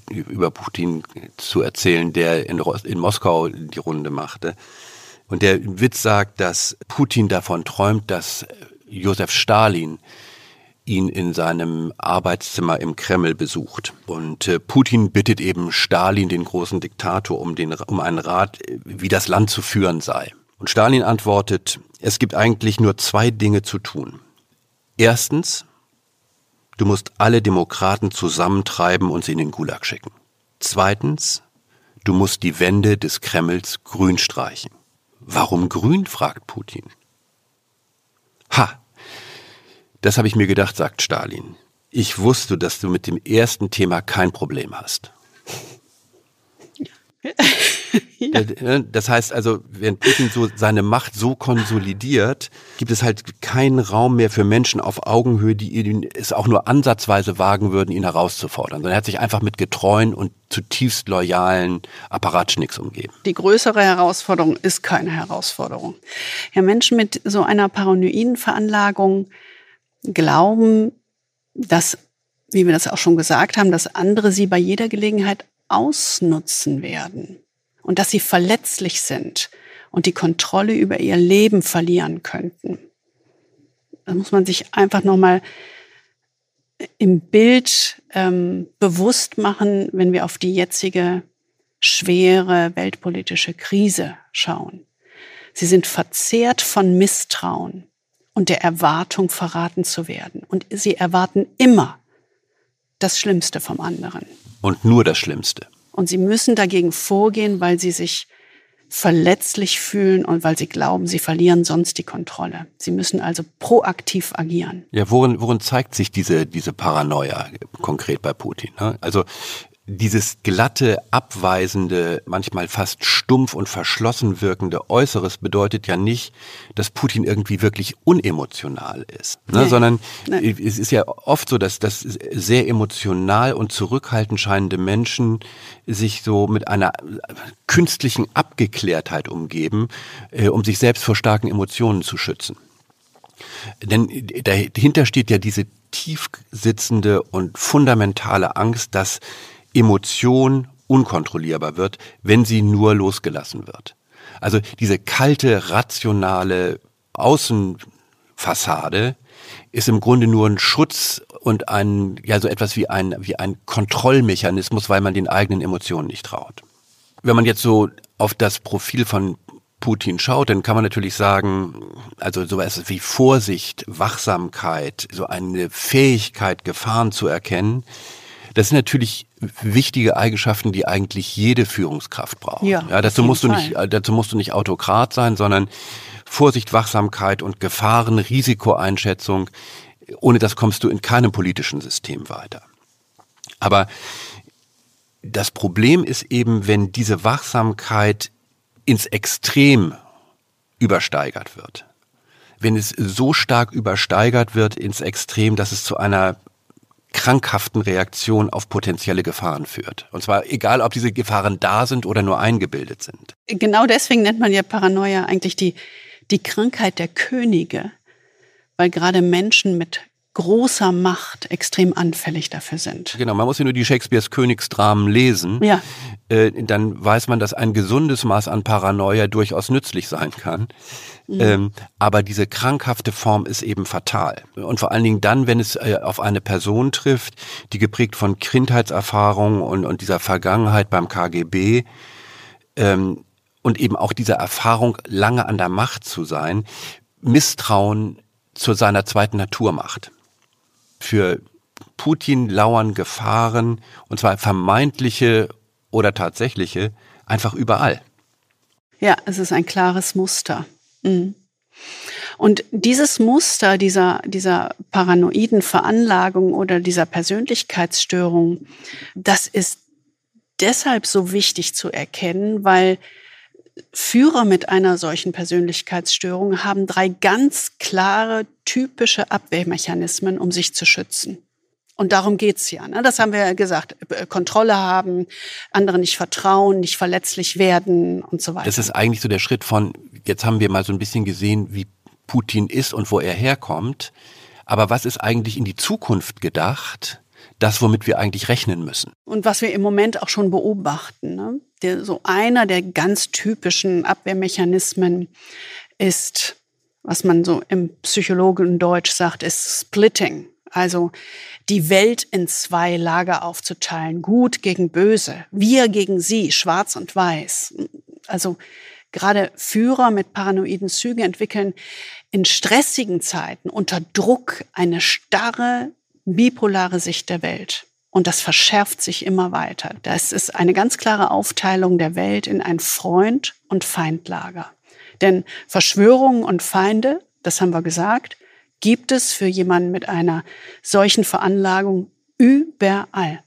über Putin zu erzählen, der in, in Moskau die Runde machte. Und der Witz sagt, dass Putin davon träumt, dass Josef Stalin ihn in seinem Arbeitszimmer im Kreml besucht. Und äh, Putin bittet eben Stalin, den großen Diktator, um, den, um einen Rat, wie das Land zu führen sei. Und Stalin antwortet, es gibt eigentlich nur zwei Dinge zu tun. Erstens, du musst alle Demokraten zusammentreiben und sie in den Gulag schicken. Zweitens, du musst die Wände des Kremls grün streichen. Warum grün? fragt Putin. Ha! Das habe ich mir gedacht, sagt Stalin. Ich wusste, dass du mit dem ersten Thema kein Problem hast. ja. Äh, das heißt also, wenn Putin so seine Macht so konsolidiert, gibt es halt keinen Raum mehr für Menschen auf Augenhöhe, die ihn es auch nur ansatzweise wagen würden, ihn herauszufordern. Sondern er hat sich einfach mit getreuen und zutiefst loyalen Apparatschnicks umgeben. Die größere Herausforderung ist keine Herausforderung. Ja, Menschen mit so einer paranoiden Veranlagung glauben, dass, wie wir das auch schon gesagt haben, dass andere sie bei jeder Gelegenheit ausnutzen werden und dass sie verletzlich sind und die Kontrolle über ihr Leben verlieren könnten. Da muss man sich einfach nochmal im Bild ähm, bewusst machen, wenn wir auf die jetzige schwere weltpolitische Krise schauen. Sie sind verzehrt von Misstrauen und der Erwartung, verraten zu werden. Und sie erwarten immer das Schlimmste vom anderen. Und nur das Schlimmste. Und sie müssen dagegen vorgehen, weil sie sich verletzlich fühlen und weil sie glauben, sie verlieren sonst die Kontrolle. Sie müssen also proaktiv agieren. Ja, worin, worin zeigt sich diese, diese Paranoia konkret bei Putin? Ne? Also dieses glatte, abweisende, manchmal fast stumpf und verschlossen wirkende Äußeres bedeutet ja nicht, dass Putin irgendwie wirklich unemotional ist, ne? Nee. sondern nee. es ist ja oft so, dass, dass sehr emotional und zurückhaltend scheinende Menschen sich so mit einer künstlichen Abgeklärtheit umgeben, äh, um sich selbst vor starken Emotionen zu schützen. Denn dahinter steht ja diese tief sitzende und fundamentale Angst, dass Emotion unkontrollierbar wird, wenn sie nur losgelassen wird. Also diese kalte, rationale Außenfassade ist im Grunde nur ein Schutz und ein, ja, so etwas wie ein, wie ein Kontrollmechanismus, weil man den eigenen Emotionen nicht traut. Wenn man jetzt so auf das Profil von Putin schaut, dann kann man natürlich sagen, also sowas wie Vorsicht, Wachsamkeit, so eine Fähigkeit, Gefahren zu erkennen, das sind natürlich wichtige Eigenschaften, die eigentlich jede Führungskraft braucht. Ja, ja dazu musst du nicht, dazu musst du nicht Autokrat sein, sondern Vorsicht, Wachsamkeit und Gefahren, Risikoeinschätzung. Ohne das kommst du in keinem politischen System weiter. Aber das Problem ist eben, wenn diese Wachsamkeit ins Extrem übersteigert wird. Wenn es so stark übersteigert wird ins Extrem, dass es zu einer krankhaften Reaktion auf potenzielle Gefahren führt. Und zwar egal, ob diese Gefahren da sind oder nur eingebildet sind. Genau deswegen nennt man ja Paranoia eigentlich die, die Krankheit der Könige, weil gerade Menschen mit großer Macht extrem anfällig dafür sind. Genau, man muss ja nur die Shakespeares Königsdramen lesen. Ja. Äh, dann weiß man, dass ein gesundes Maß an Paranoia durchaus nützlich sein kann. Mhm. Ähm, aber diese krankhafte Form ist eben fatal. Und vor allen Dingen dann, wenn es äh, auf eine Person trifft, die geprägt von Kindheitserfahrung und, und dieser Vergangenheit beim KGB ähm, und eben auch dieser Erfahrung, lange an der Macht zu sein, Misstrauen zu seiner zweiten Natur macht für Putin lauern Gefahren, und zwar vermeintliche oder tatsächliche, einfach überall. Ja, es ist ein klares Muster. Mhm. Und dieses Muster dieser, dieser paranoiden Veranlagung oder dieser Persönlichkeitsstörung, das ist deshalb so wichtig zu erkennen, weil Führer mit einer solchen Persönlichkeitsstörung haben drei ganz klare, typische Abwehrmechanismen, um sich zu schützen. Und darum geht's ja. Ne? Das haben wir ja gesagt. Äh, Kontrolle haben, andere nicht vertrauen, nicht verletzlich werden und so weiter. Das ist eigentlich so der Schritt von, jetzt haben wir mal so ein bisschen gesehen, wie Putin ist und wo er herkommt. Aber was ist eigentlich in die Zukunft gedacht? Das, womit wir eigentlich rechnen müssen. Und was wir im Moment auch schon beobachten. Ne? So einer der ganz typischen Abwehrmechanismen ist, was man so im Psychologen Deutsch sagt, ist Splitting. Also die Welt in zwei Lager aufzuteilen, gut gegen böse, wir gegen sie, schwarz und weiß. Also gerade Führer mit paranoiden Zügen entwickeln in stressigen Zeiten unter Druck eine starre bipolare Sicht der Welt. Und das verschärft sich immer weiter. Das ist eine ganz klare Aufteilung der Welt in ein Freund- und Feindlager. Denn Verschwörungen und Feinde, das haben wir gesagt, gibt es für jemanden mit einer solchen Veranlagung überall.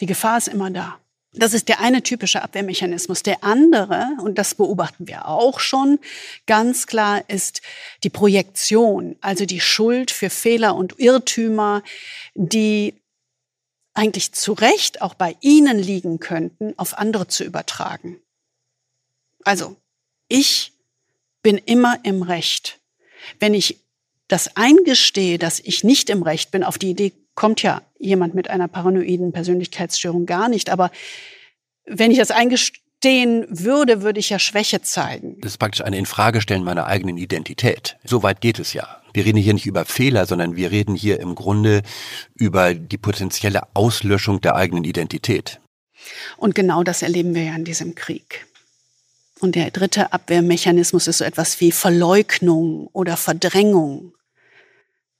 Die Gefahr ist immer da. Das ist der eine typische Abwehrmechanismus. Der andere, und das beobachten wir auch schon, ganz klar ist die Projektion, also die Schuld für Fehler und Irrtümer, die eigentlich zu Recht auch bei Ihnen liegen könnten, auf andere zu übertragen. Also, ich bin immer im Recht. Wenn ich das eingestehe, dass ich nicht im Recht bin, auf die Idee kommt ja jemand mit einer paranoiden Persönlichkeitsstörung gar nicht, aber wenn ich das eingestehen würde, würde ich ja Schwäche zeigen. Das ist praktisch eine Infragestellen meiner eigenen Identität. So weit geht es ja. Wir reden hier nicht über Fehler, sondern wir reden hier im Grunde über die potenzielle Auslöschung der eigenen Identität. Und genau das erleben wir ja in diesem Krieg. Und der dritte Abwehrmechanismus ist so etwas wie Verleugnung oder Verdrängung.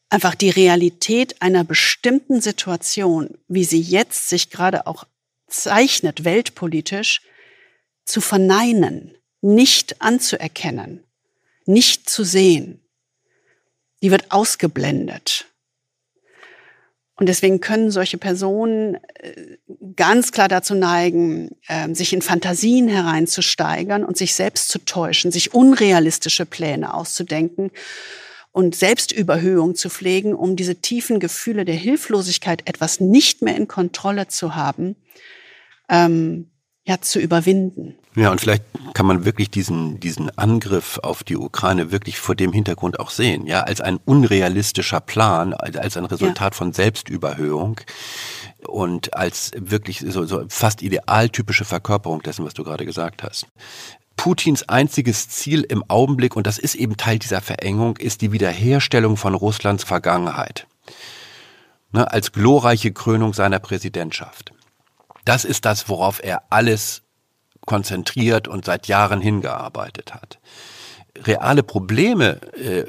Einfach die Realität einer bestimmten Situation, wie sie jetzt sich gerade auch zeichnet, weltpolitisch, zu verneinen, nicht anzuerkennen, nicht zu sehen die wird ausgeblendet. Und deswegen können solche Personen äh, ganz klar dazu neigen, ähm, sich in Fantasien hereinzusteigern und sich selbst zu täuschen, sich unrealistische Pläne auszudenken und Selbstüberhöhung zu pflegen, um diese tiefen Gefühle der Hilflosigkeit, etwas nicht mehr in Kontrolle zu haben, ähm, ja, zu überwinden. Ja, und vielleicht kann man wirklich diesen, diesen Angriff auf die Ukraine wirklich vor dem Hintergrund auch sehen, ja, als ein unrealistischer Plan, als ein Resultat ja. von Selbstüberhöhung. und als wirklich so, so fast idealtypische Verkörperung dessen, was du gerade gesagt hast. Putins einziges Ziel im Augenblick, und das ist eben Teil dieser Verengung, ist die Wiederherstellung von Russlands Vergangenheit. Ne, als glorreiche Krönung seiner Präsidentschaft. Das ist das, worauf er alles konzentriert und seit Jahren hingearbeitet hat. Reale Probleme äh,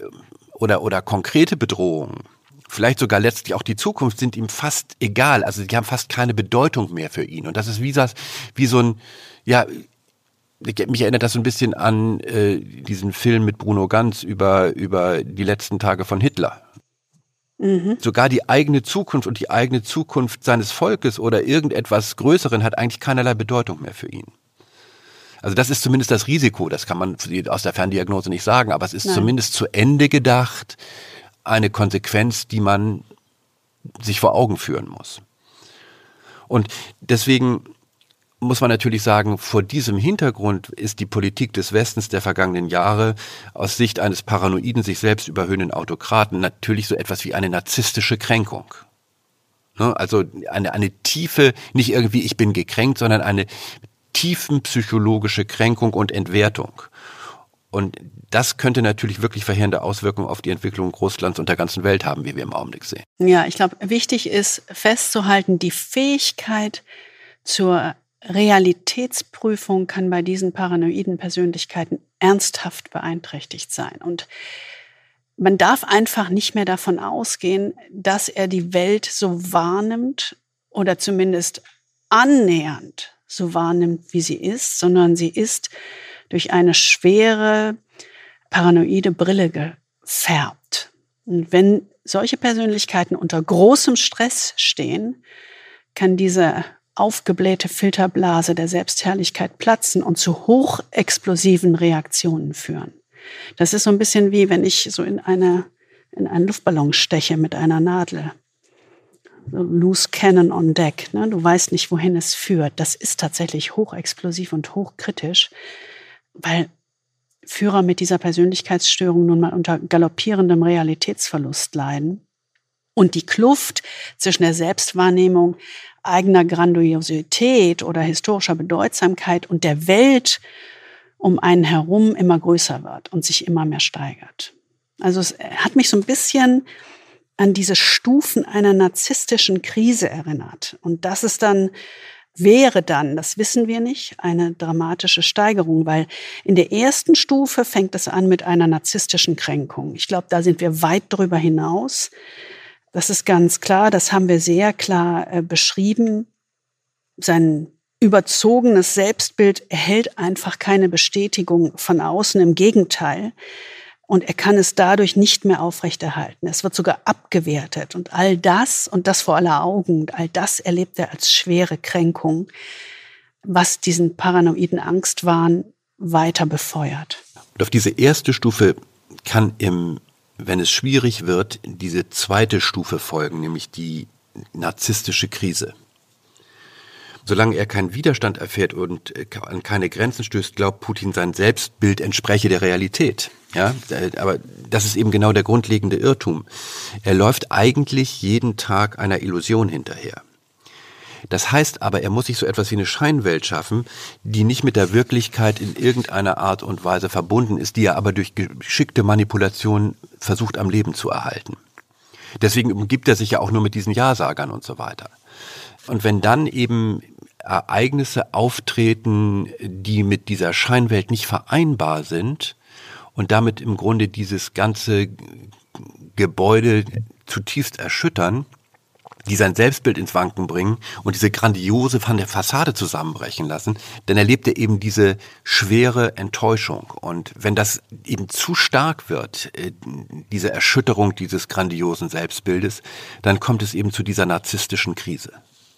oder, oder konkrete Bedrohungen, vielleicht sogar letztlich auch die Zukunft, sind ihm fast egal. Also die haben fast keine Bedeutung mehr für ihn. Und das ist wie, das, wie so ein, ja, mich erinnert das so ein bisschen an äh, diesen Film mit Bruno Ganz über, über die letzten Tage von Hitler. Mhm. Sogar die eigene Zukunft und die eigene Zukunft seines Volkes oder irgendetwas Größeren hat eigentlich keinerlei Bedeutung mehr für ihn. Also das ist zumindest das Risiko, das kann man aus der Ferndiagnose nicht sagen, aber es ist Nein. zumindest zu Ende gedacht eine Konsequenz, die man sich vor Augen führen muss. Und deswegen muss man natürlich sagen, vor diesem Hintergrund ist die Politik des Westens der vergangenen Jahre aus Sicht eines paranoiden, sich selbst überhöhenden Autokraten natürlich so etwas wie eine narzisstische Kränkung. Ne, also eine, eine tiefe, nicht irgendwie ich bin gekränkt, sondern eine tiefenpsychologische Kränkung und Entwertung. Und das könnte natürlich wirklich verheerende Auswirkungen auf die Entwicklung Russlands und der ganzen Welt haben, wie wir im Augenblick sehen. Ja, ich glaube, wichtig ist festzuhalten, die Fähigkeit zur Realitätsprüfung kann bei diesen paranoiden Persönlichkeiten ernsthaft beeinträchtigt sein. Und man darf einfach nicht mehr davon ausgehen, dass er die Welt so wahrnimmt oder zumindest annähernd so wahrnimmt, wie sie ist, sondern sie ist durch eine schwere paranoide Brille gefärbt. Und wenn solche Persönlichkeiten unter großem Stress stehen, kann diese aufgeblähte Filterblase der Selbstherrlichkeit platzen und zu hochexplosiven Reaktionen führen. Das ist so ein bisschen wie wenn ich so in eine in einen Luftballon steche mit einer Nadel. Loose Cannon on Deck. Ne? Du weißt nicht, wohin es führt. Das ist tatsächlich hochexplosiv und hochkritisch, weil Führer mit dieser Persönlichkeitsstörung nun mal unter galoppierendem Realitätsverlust leiden. Und die Kluft zwischen der Selbstwahrnehmung eigener Grandiosität oder historischer Bedeutsamkeit und der Welt um einen herum immer größer wird und sich immer mehr steigert. Also es hat mich so ein bisschen an diese Stufen einer narzisstischen Krise erinnert. Und das ist dann, wäre dann, das wissen wir nicht, eine dramatische Steigerung, weil in der ersten Stufe fängt es an mit einer narzisstischen Kränkung. Ich glaube, da sind wir weit darüber hinaus. Das ist ganz klar, das haben wir sehr klar äh, beschrieben. Sein überzogenes Selbstbild erhält einfach keine Bestätigung von außen, im Gegenteil. Und er kann es dadurch nicht mehr aufrechterhalten. Es wird sogar abgewertet. Und all das, und das vor aller Augen, all das erlebt er als schwere Kränkung, was diesen paranoiden Angstwahn weiter befeuert. Und auf diese erste Stufe kann im wenn es schwierig wird, diese zweite Stufe folgen, nämlich die narzisstische Krise. Solange er keinen Widerstand erfährt und äh, an keine Grenzen stößt, glaubt Putin, sein Selbstbild entspreche der Realität. Ja, aber das ist eben genau der grundlegende Irrtum. Er läuft eigentlich jeden Tag einer Illusion hinterher. Das heißt aber, er muss sich so etwas wie eine Scheinwelt schaffen, die nicht mit der Wirklichkeit in irgendeiner Art und Weise verbunden ist, die er aber durch geschickte Manipulation versucht am Leben zu erhalten. Deswegen umgibt er sich ja auch nur mit diesen Ja-Sagern und so weiter. Und wenn dann eben Ereignisse auftreten, die mit dieser Scheinwelt nicht vereinbar sind und damit im Grunde dieses ganze Gebäude zutiefst erschüttern, die sein Selbstbild ins Wanken bringen und diese grandiose von der Fassade zusammenbrechen lassen, dann erlebt er eben diese schwere Enttäuschung. Und wenn das eben zu stark wird, äh, diese Erschütterung dieses grandiosen Selbstbildes, dann kommt es eben zu dieser narzisstischen Krise.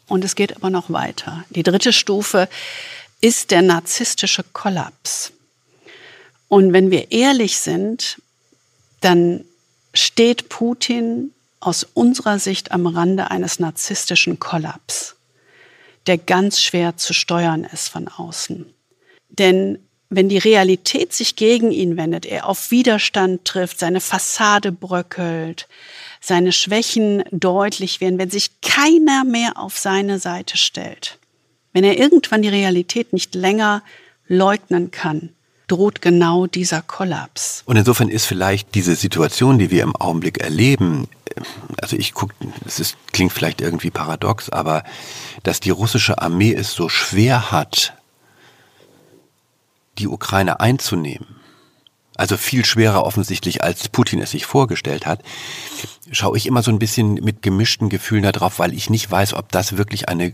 Und es geht aber noch weiter. Die dritte Stufe ist der narzisstische Kollaps. Und wenn wir ehrlich sind, dann steht Putin aus unserer Sicht am Rande eines narzisstischen Kollaps, der ganz schwer zu steuern ist von außen. Denn wenn die Realität sich gegen ihn wendet, er auf Widerstand trifft, seine Fassade bröckelt, seine Schwächen deutlich werden, wenn sich keiner mehr auf seine Seite stellt, wenn er irgendwann die Realität nicht länger leugnen kann, droht genau dieser Kollaps. Und insofern ist vielleicht diese Situation, die wir im Augenblick erleben, also ich gucke, es ist, klingt vielleicht irgendwie paradox, aber dass die russische Armee es so schwer hat, die Ukraine einzunehmen, also viel schwerer offensichtlich, als Putin es sich vorgestellt hat, schaue ich immer so ein bisschen mit gemischten Gefühlen darauf, weil ich nicht weiß, ob das wirklich eine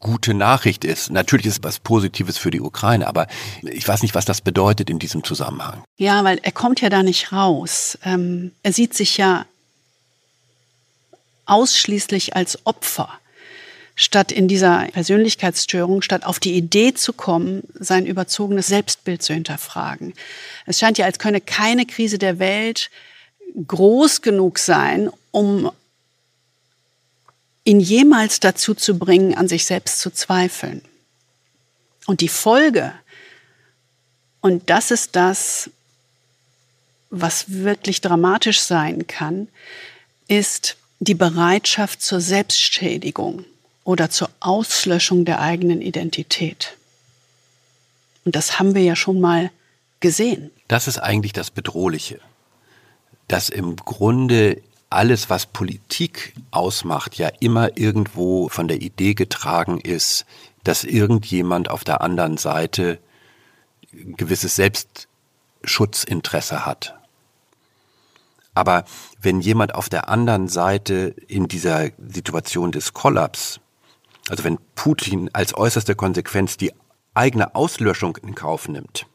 gute Nachricht ist. Natürlich ist es was Positives für die Ukraine, aber ich weiß nicht, was das bedeutet in diesem Zusammenhang. Ja, weil er kommt ja da nicht raus. Ähm, er sieht sich ja ausschließlich als Opfer, statt in dieser Persönlichkeitsstörung, statt auf die Idee zu kommen, sein überzogenes Selbstbild zu hinterfragen. Es scheint ja, als könne keine Krise der Welt groß genug sein, um ihn jemals dazu zu bringen, an sich selbst zu zweifeln. Und die Folge, und das ist das, was wirklich dramatisch sein kann, ist die Bereitschaft zur Selbstschädigung oder zur Auslöschung der eigenen Identität. Und das haben wir ja schon mal gesehen. Das ist eigentlich das Bedrohliche, dass im Grunde alles, was Politik ausmacht, ja immer irgendwo von der Idee getragen ist, dass irgendjemand auf der anderen Seite ein gewisses Selbstschutzinteresse hat. Aber wenn jemand auf der anderen Seite in dieser Situation des Kollaps, also wenn Putin als äußerste Konsequenz die eigene Auslöschung in Kauf nimmt,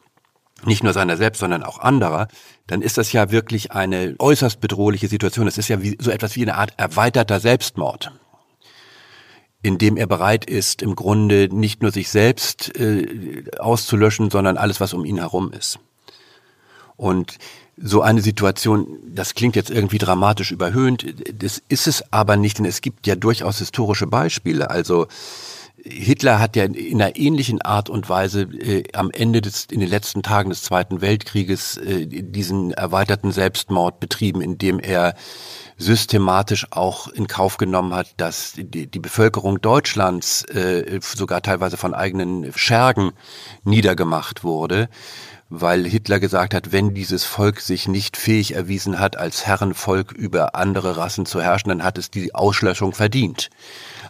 nicht nur seiner selbst, sondern auch anderer, dann ist das ja wirklich eine äußerst bedrohliche Situation. Es ist ja wie, so etwas wie eine Art erweiterter Selbstmord, in dem er bereit ist, im Grunde nicht nur sich selbst äh, auszulöschen, sondern alles, was um ihn herum ist. Und so eine Situation, das klingt jetzt irgendwie dramatisch überhöhnt, das ist es aber nicht, denn es gibt ja durchaus historische Beispiele. Also Hitler hat ja in einer ähnlichen Art und Weise äh, am Ende des, in den letzten Tagen des Zweiten Weltkrieges äh, diesen erweiterten Selbstmord betrieben, indem er systematisch auch in Kauf genommen hat, dass die, die Bevölkerung Deutschlands äh, sogar teilweise von eigenen Schergen niedergemacht wurde weil Hitler gesagt hat, wenn dieses Volk sich nicht fähig erwiesen hat, als Herrenvolk über andere Rassen zu herrschen, dann hat es die Auslöschung verdient.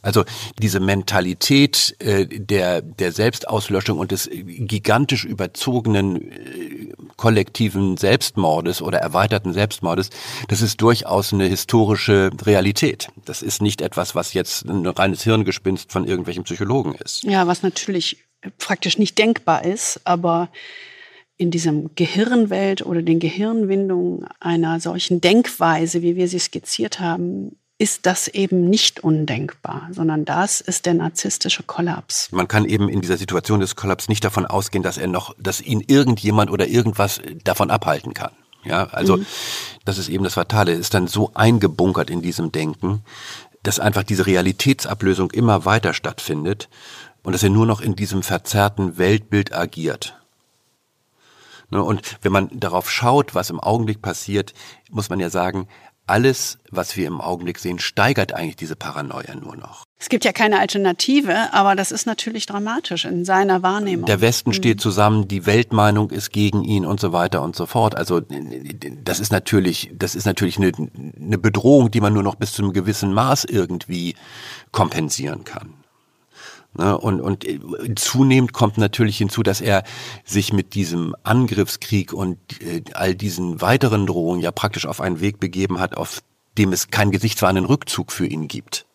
Also diese Mentalität äh, der, der Selbstauslöschung und des gigantisch überzogenen äh, kollektiven Selbstmordes oder erweiterten Selbstmordes, das ist durchaus eine historische Realität. Das ist nicht etwas, was jetzt ein reines Hirngespinst von irgendwelchen Psychologen ist. Ja, was natürlich praktisch nicht denkbar ist, aber in diesem Gehirnwelt oder den Gehirnwindungen einer solchen Denkweise, wie wir sie skizziert haben, ist das eben nicht undenkbar, sondern das ist der narzisstische Kollaps. Man kann eben in dieser Situation des Kollaps nicht davon ausgehen, dass er noch, dass ihn irgendjemand oder irgendwas davon abhalten kann. Ja, also mhm. das ist eben das Fatale, er ist dann so eingebunkert in diesem Denken, dass einfach diese Realitätsablösung immer weiter stattfindet und dass er nur noch in diesem verzerrten Weltbild agiert. Ne, und wenn man darauf schaut, was im Augenblick passiert, muss man ja sagen, alles, was wir im Augenblick sehen, steigert eigentlich diese Paranoia nur noch. Es gibt ja keine Alternative, aber das ist natürlich dramatisch in seiner Wahrnehmung. Der Westen mhm. steht zusammen, die Weltmeinung ist gegen ihn und so weiter und so fort. Also das ist natürlich, das ist natürlich eine, eine Bedrohung, die man nur noch bis zu einem gewissen Maß irgendwie kompensieren kann. Ne? Und, und äh, zunehmend kommt natürlich hinzu, dass er sich mit diesem Angriffskrieg und äh, all diesen weiteren Drohungen ja praktisch auf einen Weg begeben hat, auf dem es keinen gesichtswahrenden Rückzug für ihn gibt.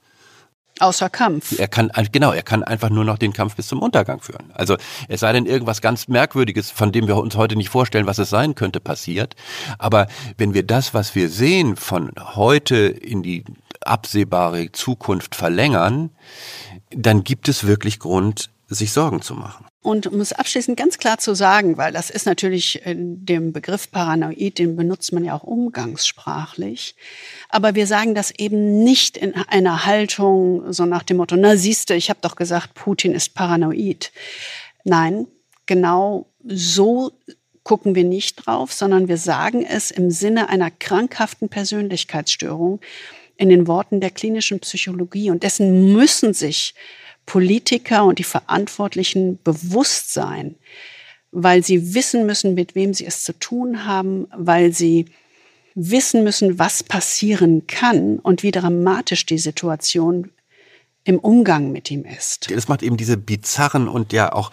Außer Kampf. Er kann, genau, er kann einfach nur noch den Kampf bis zum Untergang führen. Also es sei denn irgendwas ganz Merkwürdiges, von dem wir uns heute nicht vorstellen, was es sein könnte, passiert. Aber wenn wir das, was wir sehen, von heute in die absehbare Zukunft verlängern, dann gibt es wirklich Grund, sich Sorgen zu machen. Und um es abschließend ganz klar zu sagen, weil das ist natürlich äh, dem Begriff Paranoid, den benutzt man ja auch umgangssprachlich. Aber wir sagen das eben nicht in einer Haltung so nach dem Motto, na siehste, ich habe doch gesagt, Putin ist paranoid. Nein, genau so gucken wir nicht drauf, sondern wir sagen es im Sinne einer krankhaften Persönlichkeitsstörung in den Worten der klinischen Psychologie. Und dessen müssen sich Politiker und die Verantwortlichen bewusst sein, weil sie wissen müssen, mit wem sie es zu tun haben, weil sie wissen müssen, was passieren kann und wie dramatisch die Situation im Umgang mit ihm ist. Das macht eben diese bizarren und ja auch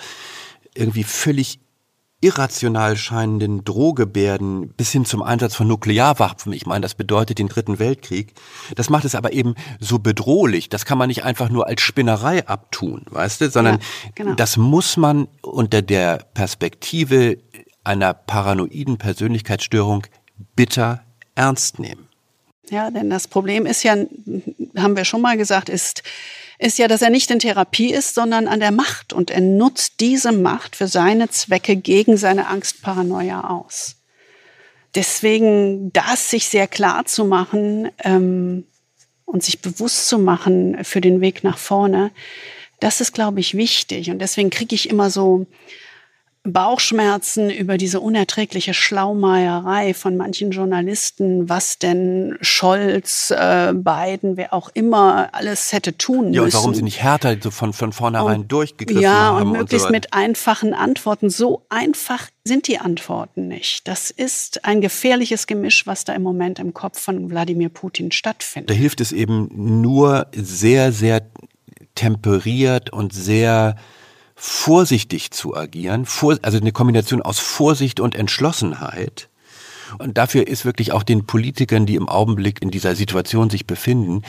irgendwie völlig irrational scheinenden Drohgebärden bis hin zum Einsatz von Nuklearwaffen, ich meine, das bedeutet den Dritten Weltkrieg, das macht es aber eben so bedrohlich. Das kann man nicht einfach nur als Spinnerei abtun, weißt du, sondern ja, genau. das muss man unter der Perspektive einer paranoiden Persönlichkeitsstörung bitter ernst nehmen. Ja, denn das Problem ist ja, haben wir schon mal gesagt, ist, ist ja, dass er nicht in Therapie ist, sondern an der Macht. Und er nutzt diese Macht für seine Zwecke gegen seine Angstparanoia aus. Deswegen das sich sehr klar zu machen ähm, und sich bewusst zu machen für den Weg nach vorne, das ist, glaube ich, wichtig. Und deswegen kriege ich immer so Bauchschmerzen über diese unerträgliche Schlaumeierei von manchen Journalisten, was denn Scholz, äh, Biden, wer auch immer alles hätte tun müssen. Ja, und warum sie nicht härter so von, von vornherein und, durchgegriffen ja, haben. Ja, und möglichst und so mit einfachen Antworten. So einfach sind die Antworten nicht. Das ist ein gefährliches Gemisch, was da im Moment im Kopf von Wladimir Putin stattfindet. Da hilft es eben nur sehr, sehr temperiert und sehr vorsichtig zu agieren, vor, also eine Kombination aus Vorsicht und Entschlossenheit. Und dafür ist wirklich auch den Politikern, die im Augenblick in dieser Situation sich befinden,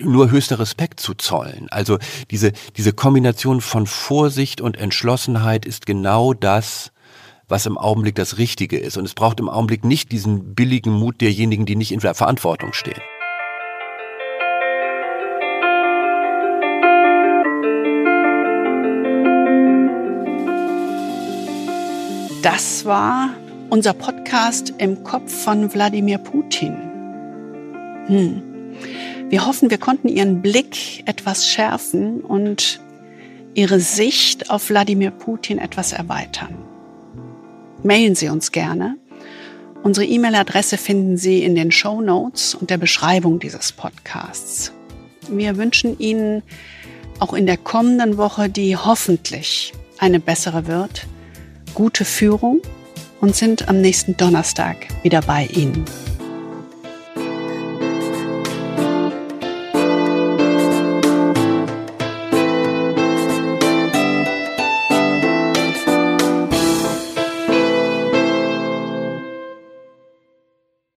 nur höchster Respekt zu zollen. Also diese, diese Kombination von Vorsicht und Entschlossenheit ist genau das, was im Augenblick das Richtige ist. Und es braucht im Augenblick nicht diesen billigen Mut derjenigen, die nicht in der Verantwortung stehen. Das war unser Podcast im Kopf von Wladimir Putin. Hm. Wir hoffen, wir konnten Ihren Blick etwas schärfen und Ihre Sicht auf Wladimir Putin etwas erweitern. Mailen Sie uns gerne. Unsere E-Mail-Adresse finden Sie in den Show Notes und der Beschreibung dieses Podcasts. Wir wünschen Ihnen auch in der kommenden Woche, die hoffentlich eine bessere wird, gute Führung und sind am nächsten Donnerstag wieder bei Ihnen.